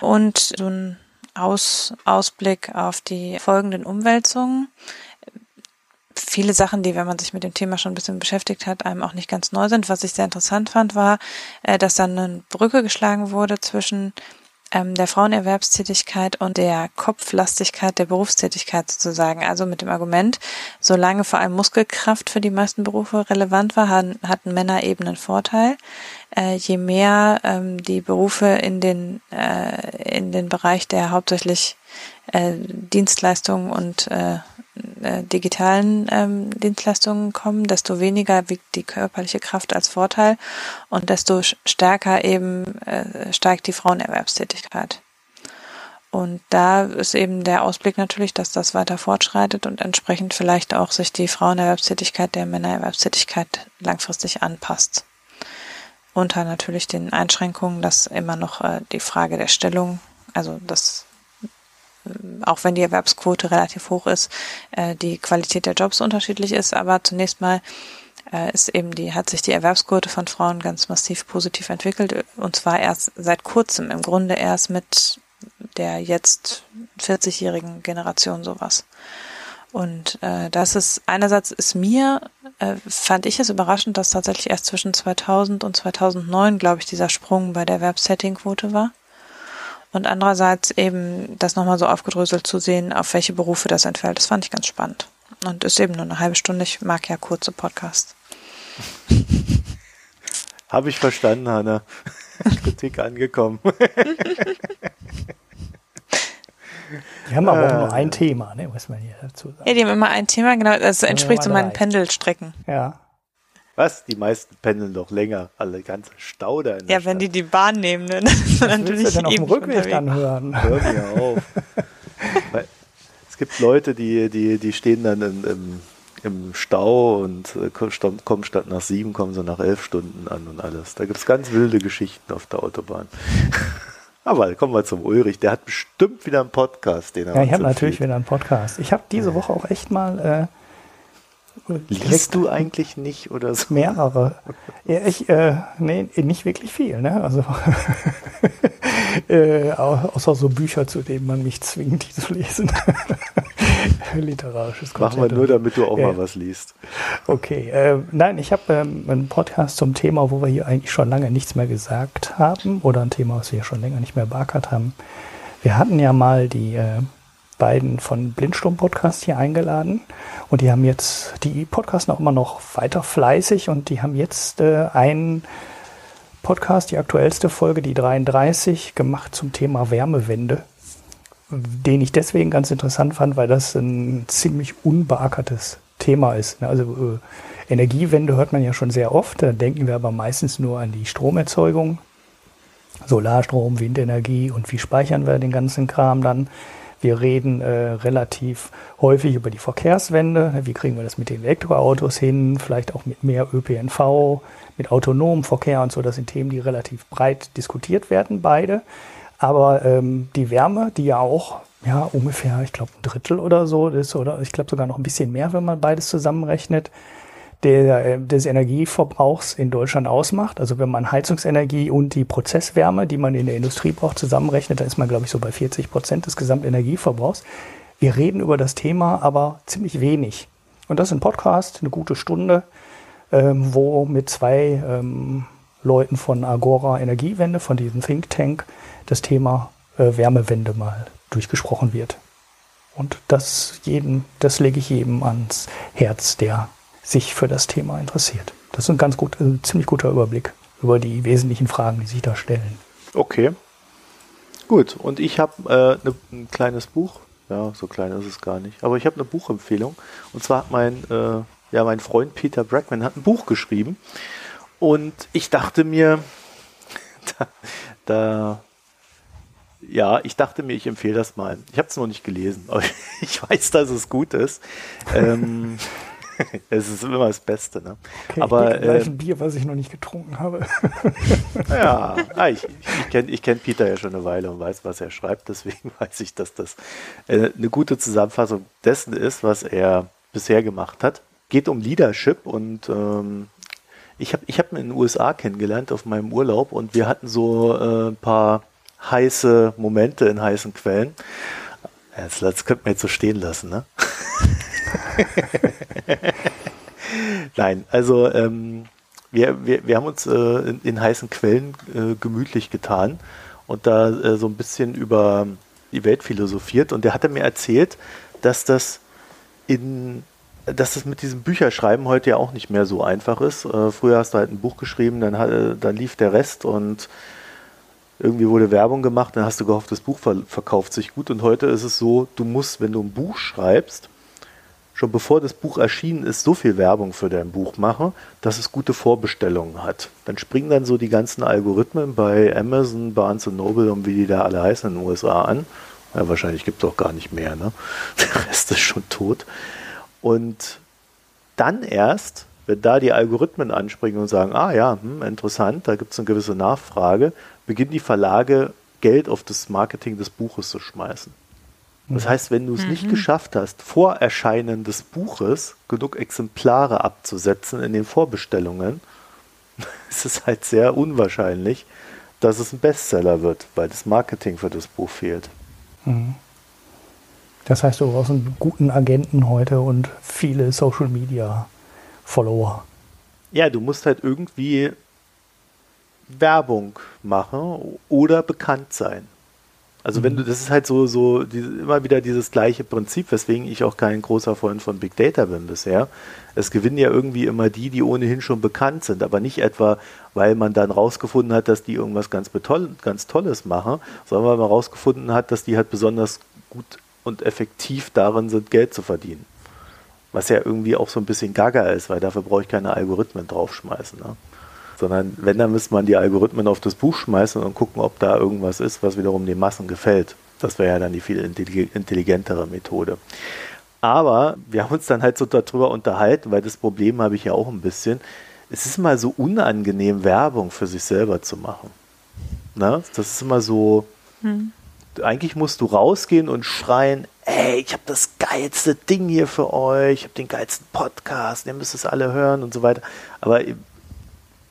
und so ein Aus, Ausblick auf die folgenden Umwälzungen viele Sachen, die, wenn man sich mit dem Thema schon ein bisschen beschäftigt hat, einem auch nicht ganz neu sind. Was ich sehr interessant fand, war, äh, dass dann eine Brücke geschlagen wurde zwischen ähm, der Frauenerwerbstätigkeit und der Kopflastigkeit der Berufstätigkeit sozusagen. Also mit dem Argument, solange vor allem Muskelkraft für die meisten Berufe relevant war, hatten Männer eben einen Vorteil. Äh, je mehr ähm, die Berufe in den, äh, in den Bereich der hauptsächlich Dienstleistungen und äh, digitalen ähm, Dienstleistungen kommen, desto weniger wiegt die körperliche Kraft als Vorteil und desto stärker eben äh, steigt die Frauenerwerbstätigkeit. Und da ist eben der Ausblick natürlich, dass das weiter fortschreitet und entsprechend vielleicht auch sich die Frauenerwerbstätigkeit der Männererwerbstätigkeit langfristig anpasst. Unter natürlich den Einschränkungen, dass immer noch äh, die Frage der Stellung, also das auch wenn die Erwerbsquote relativ hoch ist, äh, die Qualität der Jobs unterschiedlich ist. Aber zunächst mal äh, ist eben die, hat sich die Erwerbsquote von Frauen ganz massiv positiv entwickelt und zwar erst seit kurzem, im Grunde erst mit der jetzt 40-jährigen Generation sowas. Und äh, das ist einerseits ist mir äh, fand ich es überraschend, dass tatsächlich erst zwischen 2000 und 2009, glaube ich, dieser Sprung bei der Erwerbssettingquote war und andererseits eben das nochmal so aufgedröselt zu sehen, auf welche Berufe das entfällt. Das fand ich ganz spannend. Und ist eben nur eine halbe Stunde. Ich mag ja kurze Podcasts. Habe ich verstanden, Hanna. Kritik angekommen. Die haben aber auch nur ein Thema, ne, muss man hier dazu sagen. Ja, die haben immer ein Thema, genau. Das entspricht so meinen Pendelstrecken. Ja. Was? Die meisten pendeln doch länger. Alle ganze Stau da in Ja, wenn Stadt. die die Bahn nehmen, ne? Dann natürlich dann auf dem Rückweg dann hören. Hör mir auf. Weil es gibt Leute, die, die, die stehen dann in, im, im Stau und äh, kommen statt nach sieben, kommen sie nach elf Stunden an und alles. Da gibt es ganz wilde Geschichten auf der Autobahn. Aber kommen wir zum Ulrich. Der hat bestimmt wieder einen Podcast, den er Ja, ich habe natürlich wieder einen Podcast. Ich habe diese Woche auch echt mal. Äh, Liest du eigentlich nicht oder so? Mehrere. Ja, ich, äh, nee, nicht wirklich viel, ne? Also äh, außer so Bücher, zu denen man mich zwingt, die zu lesen. Literarisches Content. Machen wir nur, damit du auch ja. mal was liest. Okay. Äh, nein, ich habe ähm, einen Podcast zum Thema, wo wir hier eigentlich schon lange nichts mehr gesagt haben oder ein Thema, was wir schon länger nicht mehr beackert haben. Wir hatten ja mal die äh, beiden von Blindsturm Podcast hier eingeladen und die haben jetzt, die podcasten auch immer noch weiter fleißig und die haben jetzt äh, einen Podcast, die aktuellste Folge, die 33, gemacht zum Thema Wärmewende den ich deswegen ganz interessant fand, weil das ein ziemlich unbeackertes Thema ist. Ne? Also äh, Energiewende hört man ja schon sehr oft, da denken wir aber meistens nur an die Stromerzeugung, Solarstrom, Windenergie und wie speichern wir den ganzen Kram dann. Wir reden äh, relativ häufig über die Verkehrswende. Wie kriegen wir das mit den Elektroautos hin? Vielleicht auch mit mehr ÖPNV, mit autonomem Verkehr und so. Das sind Themen, die relativ breit diskutiert werden, beide. Aber ähm, die Wärme, die ja auch ja, ungefähr, ich glaube, ein Drittel oder so ist, oder ich glaube sogar noch ein bisschen mehr, wenn man beides zusammenrechnet, der, äh, des Energieverbrauchs in Deutschland ausmacht. Also wenn man Heizungsenergie und die Prozesswärme, die man in der Industrie braucht, zusammenrechnet, dann ist man, glaube ich, so bei 40 Prozent des Gesamtenergieverbrauchs. Wir reden über das Thema aber ziemlich wenig. Und das ist ein Podcast, eine gute Stunde, ähm, wo mit zwei ähm, Leuten von Agora Energiewende, von diesem Think Tank, das Thema äh, Wärmewende mal durchgesprochen wird. Und das jedem, das lege ich jedem ans Herz, der sich für das Thema interessiert. Das ist ein ganz gut, ein ziemlich guter Überblick über die wesentlichen Fragen, die sich da stellen. Okay. Gut, und ich habe äh, ne, ein kleines Buch, ja, so klein ist es gar nicht, aber ich habe eine Buchempfehlung. Und zwar hat mein, äh, ja, mein Freund Peter Brackman hat ein Buch geschrieben. Und ich dachte mir, da, da ja, ich dachte mir, ich empfehle das mal. Ich habe es noch nicht gelesen, aber ich weiß, dass es gut ist. ähm, es ist immer das Beste, ne? Okay, aber ich äh, ein Bier, was ich noch nicht getrunken habe. ja, ah, ich, ich kenne ich kenn Peter ja schon eine Weile und weiß, was er schreibt. Deswegen weiß ich, dass das äh, eine gute Zusammenfassung dessen ist, was er bisher gemacht hat. Geht um Leadership und ähm, ich habe ich hab ihn in den USA kennengelernt auf meinem Urlaub und wir hatten so äh, ein paar heiße Momente in heißen Quellen. Das, das könnte man jetzt so stehen lassen, ne? Nein, also ähm, wir, wir, wir haben uns äh, in, in, heißen Quellen äh, gemütlich getan und da äh, so ein bisschen über die Welt philosophiert und der hatte mir erzählt, dass das in dass das mit diesem Bücherschreiben heute ja auch nicht mehr so einfach ist. Äh, früher hast du halt ein Buch geschrieben, dann, äh, dann lief der Rest und irgendwie wurde Werbung gemacht, dann hast du gehofft, das Buch ver verkauft sich gut. Und heute ist es so, du musst, wenn du ein Buch schreibst, schon bevor das Buch erschienen ist, so viel Werbung für dein Buch machen, dass es gute Vorbestellungen hat. Dann springen dann so die ganzen Algorithmen bei Amazon, Barnes Noble und wie die da alle heißen in den USA an. Ja, wahrscheinlich gibt es auch gar nicht mehr, ne? Der Rest ist schon tot. Und dann erst, wenn da die Algorithmen anspringen und sagen, ah ja, hm, interessant, da gibt es eine gewisse Nachfrage, beginnen die Verlage Geld auf das Marketing des Buches zu schmeißen. Das mhm. heißt, wenn du es mhm. nicht geschafft hast, vor Erscheinen des Buches genug Exemplare abzusetzen in den Vorbestellungen, ist es halt sehr unwahrscheinlich, dass es ein Bestseller wird, weil das Marketing für das Buch fehlt. Mhm. Das heißt, du brauchst einen guten Agenten heute und viele Social Media Follower. Ja, du musst halt irgendwie Werbung machen oder bekannt sein. Also wenn du, mhm. das ist halt so, so die, immer wieder dieses gleiche Prinzip, weswegen ich auch kein großer Freund von Big Data bin bisher. Es gewinnen ja irgendwie immer die, die ohnehin schon bekannt sind, aber nicht etwa, weil man dann rausgefunden hat, dass die irgendwas ganz, ganz Tolles machen, sondern weil man rausgefunden hat, dass die halt besonders gut und effektiv darin sind, Geld zu verdienen. Was ja irgendwie auch so ein bisschen gaga ist, weil dafür brauche ich keine Algorithmen draufschmeißen. Ne? Sondern wenn, dann müsste man die Algorithmen auf das Buch schmeißen und gucken, ob da irgendwas ist, was wiederum den Massen gefällt. Das wäre ja dann die viel intelligentere Methode. Aber wir haben uns dann halt so darüber unterhalten, weil das Problem habe ich ja auch ein bisschen. Es ist mal so unangenehm, Werbung für sich selber zu machen. Na? Das ist immer so. Hm. Eigentlich musst du rausgehen und schreien, ey, ich habe das geilste Ding hier für euch, ich habe den geilsten Podcast, ihr müsst es alle hören und so weiter. Aber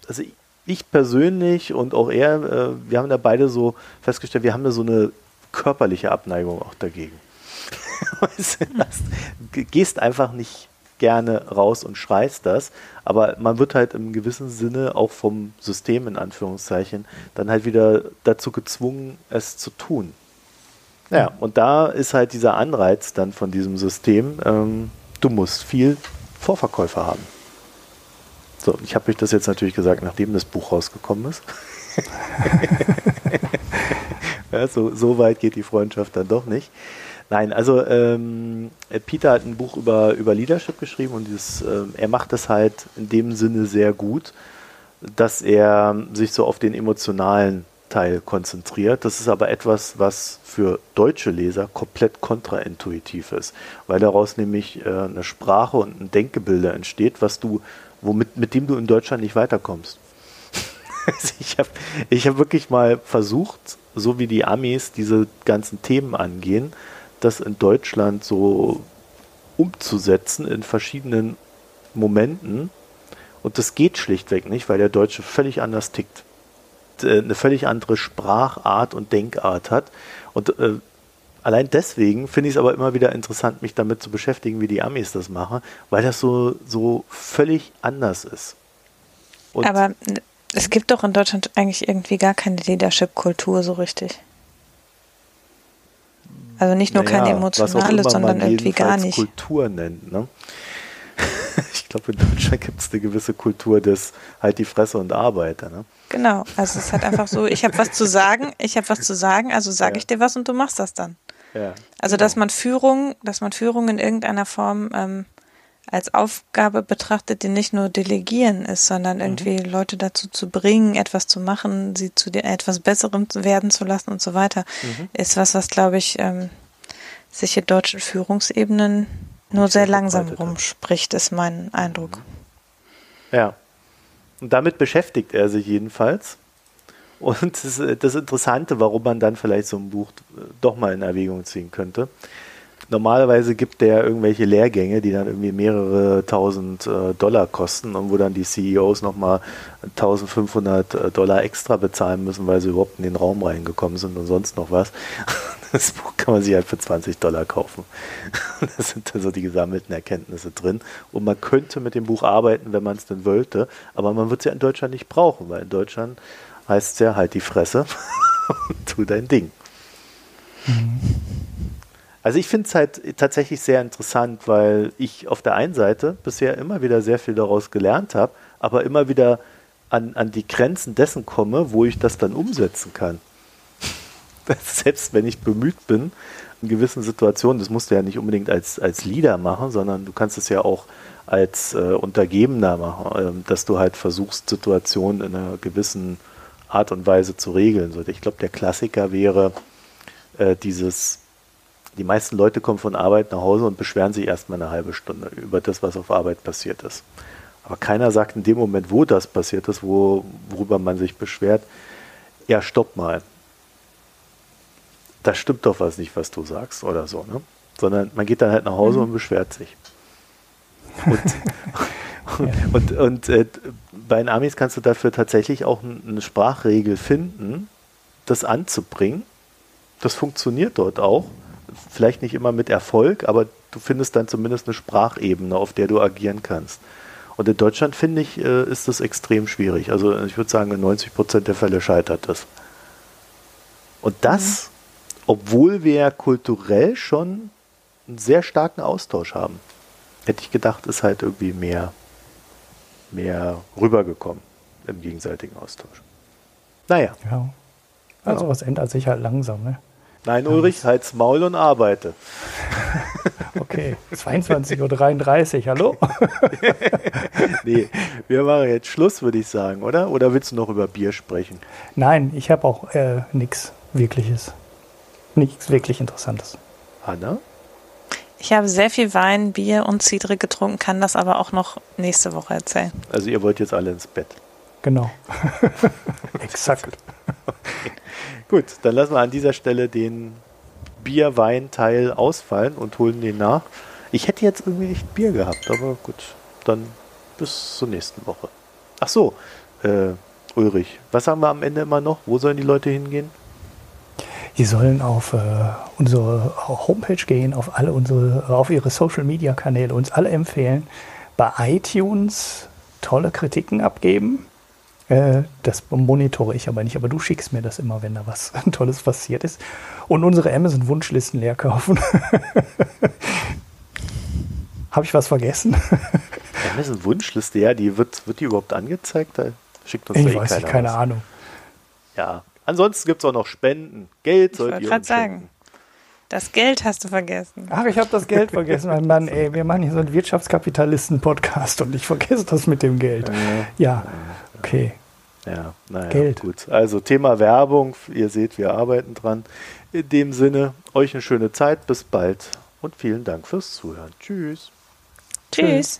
also ich persönlich und auch er, äh, wir haben da beide so festgestellt, wir haben da so eine körperliche Abneigung auch dagegen. du gehst einfach nicht gerne raus und schreist das, aber man wird halt im gewissen Sinne auch vom System in Anführungszeichen dann halt wieder dazu gezwungen, es zu tun. Ja, und da ist halt dieser Anreiz dann von diesem System, ähm, du musst viel Vorverkäufer haben. So, ich habe euch das jetzt natürlich gesagt, nachdem das Buch rausgekommen ist. ja, so, so, weit geht die Freundschaft dann doch nicht. Nein, also ähm, Peter hat ein Buch über, über Leadership geschrieben und dieses, äh, er macht das halt in dem Sinne sehr gut, dass er sich so auf den emotionalen Teil konzentriert. Das ist aber etwas, was für deutsche Leser komplett kontraintuitiv ist, weil daraus nämlich äh, eine Sprache und ein Denkgebilde entsteht, was du womit, mit dem du in Deutschland nicht weiterkommst. Ich habe ich hab wirklich mal versucht, so wie die Amis diese ganzen Themen angehen, das in Deutschland so umzusetzen in verschiedenen Momenten. Und das geht schlichtweg nicht, weil der Deutsche völlig anders tickt. Äh, eine völlig andere Sprachart und Denkart hat. Und äh, allein deswegen finde ich es aber immer wieder interessant, mich damit zu beschäftigen, wie die Amis das machen, weil das so, so völlig anders ist. Und aber es gibt doch in Deutschland eigentlich irgendwie gar keine Leadership-Kultur so richtig. Also nicht nur naja, keine emotionale, sondern irgendwie gar nicht. Kultur nennt, ne? ich glaube, in Deutschland gibt es eine gewisse Kultur des halt die Fresse und Arbeiter, ne? Genau, also es ist halt einfach so, ich habe was zu sagen, ich habe was zu sagen, also sage ja. ich dir was und du machst das dann. Ja, also genau. dass man Führung, dass man Führung in irgendeiner Form ähm, als Aufgabe betrachtet, die nicht nur delegieren ist, sondern mhm. irgendwie mhm. Leute dazu zu bringen, etwas zu machen, sie zu etwas Besserem werden zu lassen und so weiter, mhm. ist was, was glaube ich ähm, sich in deutschen Führungsebenen nur sehr langsam rumspricht, ist mein Eindruck. Ja. Und damit beschäftigt er sich jedenfalls. Und das, das Interessante, warum man dann vielleicht so ein Buch doch mal in Erwägung ziehen könnte. Normalerweise gibt der irgendwelche Lehrgänge, die dann irgendwie mehrere tausend äh, Dollar kosten und wo dann die CEOs nochmal 1500 äh, Dollar extra bezahlen müssen, weil sie überhaupt in den Raum reingekommen sind und sonst noch was. Das Buch kann man sich halt für 20 Dollar kaufen. Da sind dann so die gesammelten Erkenntnisse drin. Und man könnte mit dem Buch arbeiten, wenn man es denn wollte, aber man wird es ja in Deutschland nicht brauchen, weil in Deutschland heißt es ja, halt die Fresse und tu dein Ding. Also ich finde es halt tatsächlich sehr interessant, weil ich auf der einen Seite bisher immer wieder sehr viel daraus gelernt habe, aber immer wieder an, an die Grenzen dessen komme, wo ich das dann umsetzen kann. Selbst wenn ich bemüht bin, in gewissen Situationen, das musst du ja nicht unbedingt als, als Leader machen, sondern du kannst es ja auch als äh, Untergebener machen, äh, dass du halt versuchst, Situationen in einer gewissen Art und Weise zu regeln. ich glaube, der Klassiker wäre äh, dieses, die meisten Leute kommen von Arbeit nach Hause und beschweren sich erstmal eine halbe Stunde über das, was auf Arbeit passiert ist. Aber keiner sagt in dem Moment, wo das passiert ist, wo, worüber man sich beschwert, ja, stopp mal. Da stimmt doch was nicht, was du sagst oder so, ne? Sondern man geht dann halt nach Hause mhm. und beschwert sich. Und, und, und äh, bei den Amis kannst du dafür tatsächlich auch eine Sprachregel finden, das anzubringen. Das funktioniert dort auch. Vielleicht nicht immer mit Erfolg, aber du findest dann zumindest eine Sprachebene, auf der du agieren kannst. Und in Deutschland, finde ich, äh, ist das extrem schwierig. Also ich würde sagen, in 90 Prozent der Fälle scheitert das. Und das, obwohl wir kulturell schon einen sehr starken Austausch haben. Hätte ich gedacht, ist halt irgendwie mehr, mehr rübergekommen im gegenseitigen Austausch. Naja. Ja. Also ja. was ändert sich halt langsam, ne? Nein, Ulrich, halt's Maul und arbeite. Okay, 22.33 Uhr, hallo? nee, wir machen jetzt Schluss, würde ich sagen, oder? Oder willst du noch über Bier sprechen? Nein, ich habe auch äh, nichts Wirkliches. Nichts wirklich Interessantes. Anna? Ich habe sehr viel Wein, Bier und Cidre getrunken, kann das aber auch noch nächste Woche erzählen. Also ihr wollt jetzt alle ins Bett. Genau. Exakt. Okay. Gut, dann lassen wir an dieser Stelle den Bier-Wein-Teil ausfallen und holen den nach. Ich hätte jetzt irgendwie nicht Bier gehabt, aber gut, dann bis zur nächsten Woche. Ach so, äh, Ulrich, was haben wir am Ende immer noch? Wo sollen die Leute hingehen? Die sollen auf äh, unsere Homepage gehen, auf alle unsere, auf ihre Social Media Kanäle, uns alle empfehlen, bei iTunes tolle Kritiken abgeben. Äh, das monitore ich aber nicht, aber du schickst mir das immer, wenn da was Tolles passiert ist. Und unsere Amazon-Wunschlisten leer kaufen. Habe ich was vergessen? Amazon-Wunschliste, ja, die wird, wird die überhaupt angezeigt? Da schickt uns ich eh weiß nicht, keine was. Ahnung. Ja, ansonsten gibt es auch noch Spenden. Geld sollt ihr uns sagen. Das Geld hast du vergessen. Ach, ich habe das Geld vergessen. Mein Mann, ey, wir machen hier so einen Wirtschaftskapitalisten-Podcast und ich vergesse das mit dem Geld. Ja, okay. Ja, naja, Geld. gut. Also Thema Werbung, ihr seht, wir arbeiten dran. In dem Sinne, euch eine schöne Zeit, bis bald und vielen Dank fürs Zuhören. Tschüss. Tschüss. Tschüss.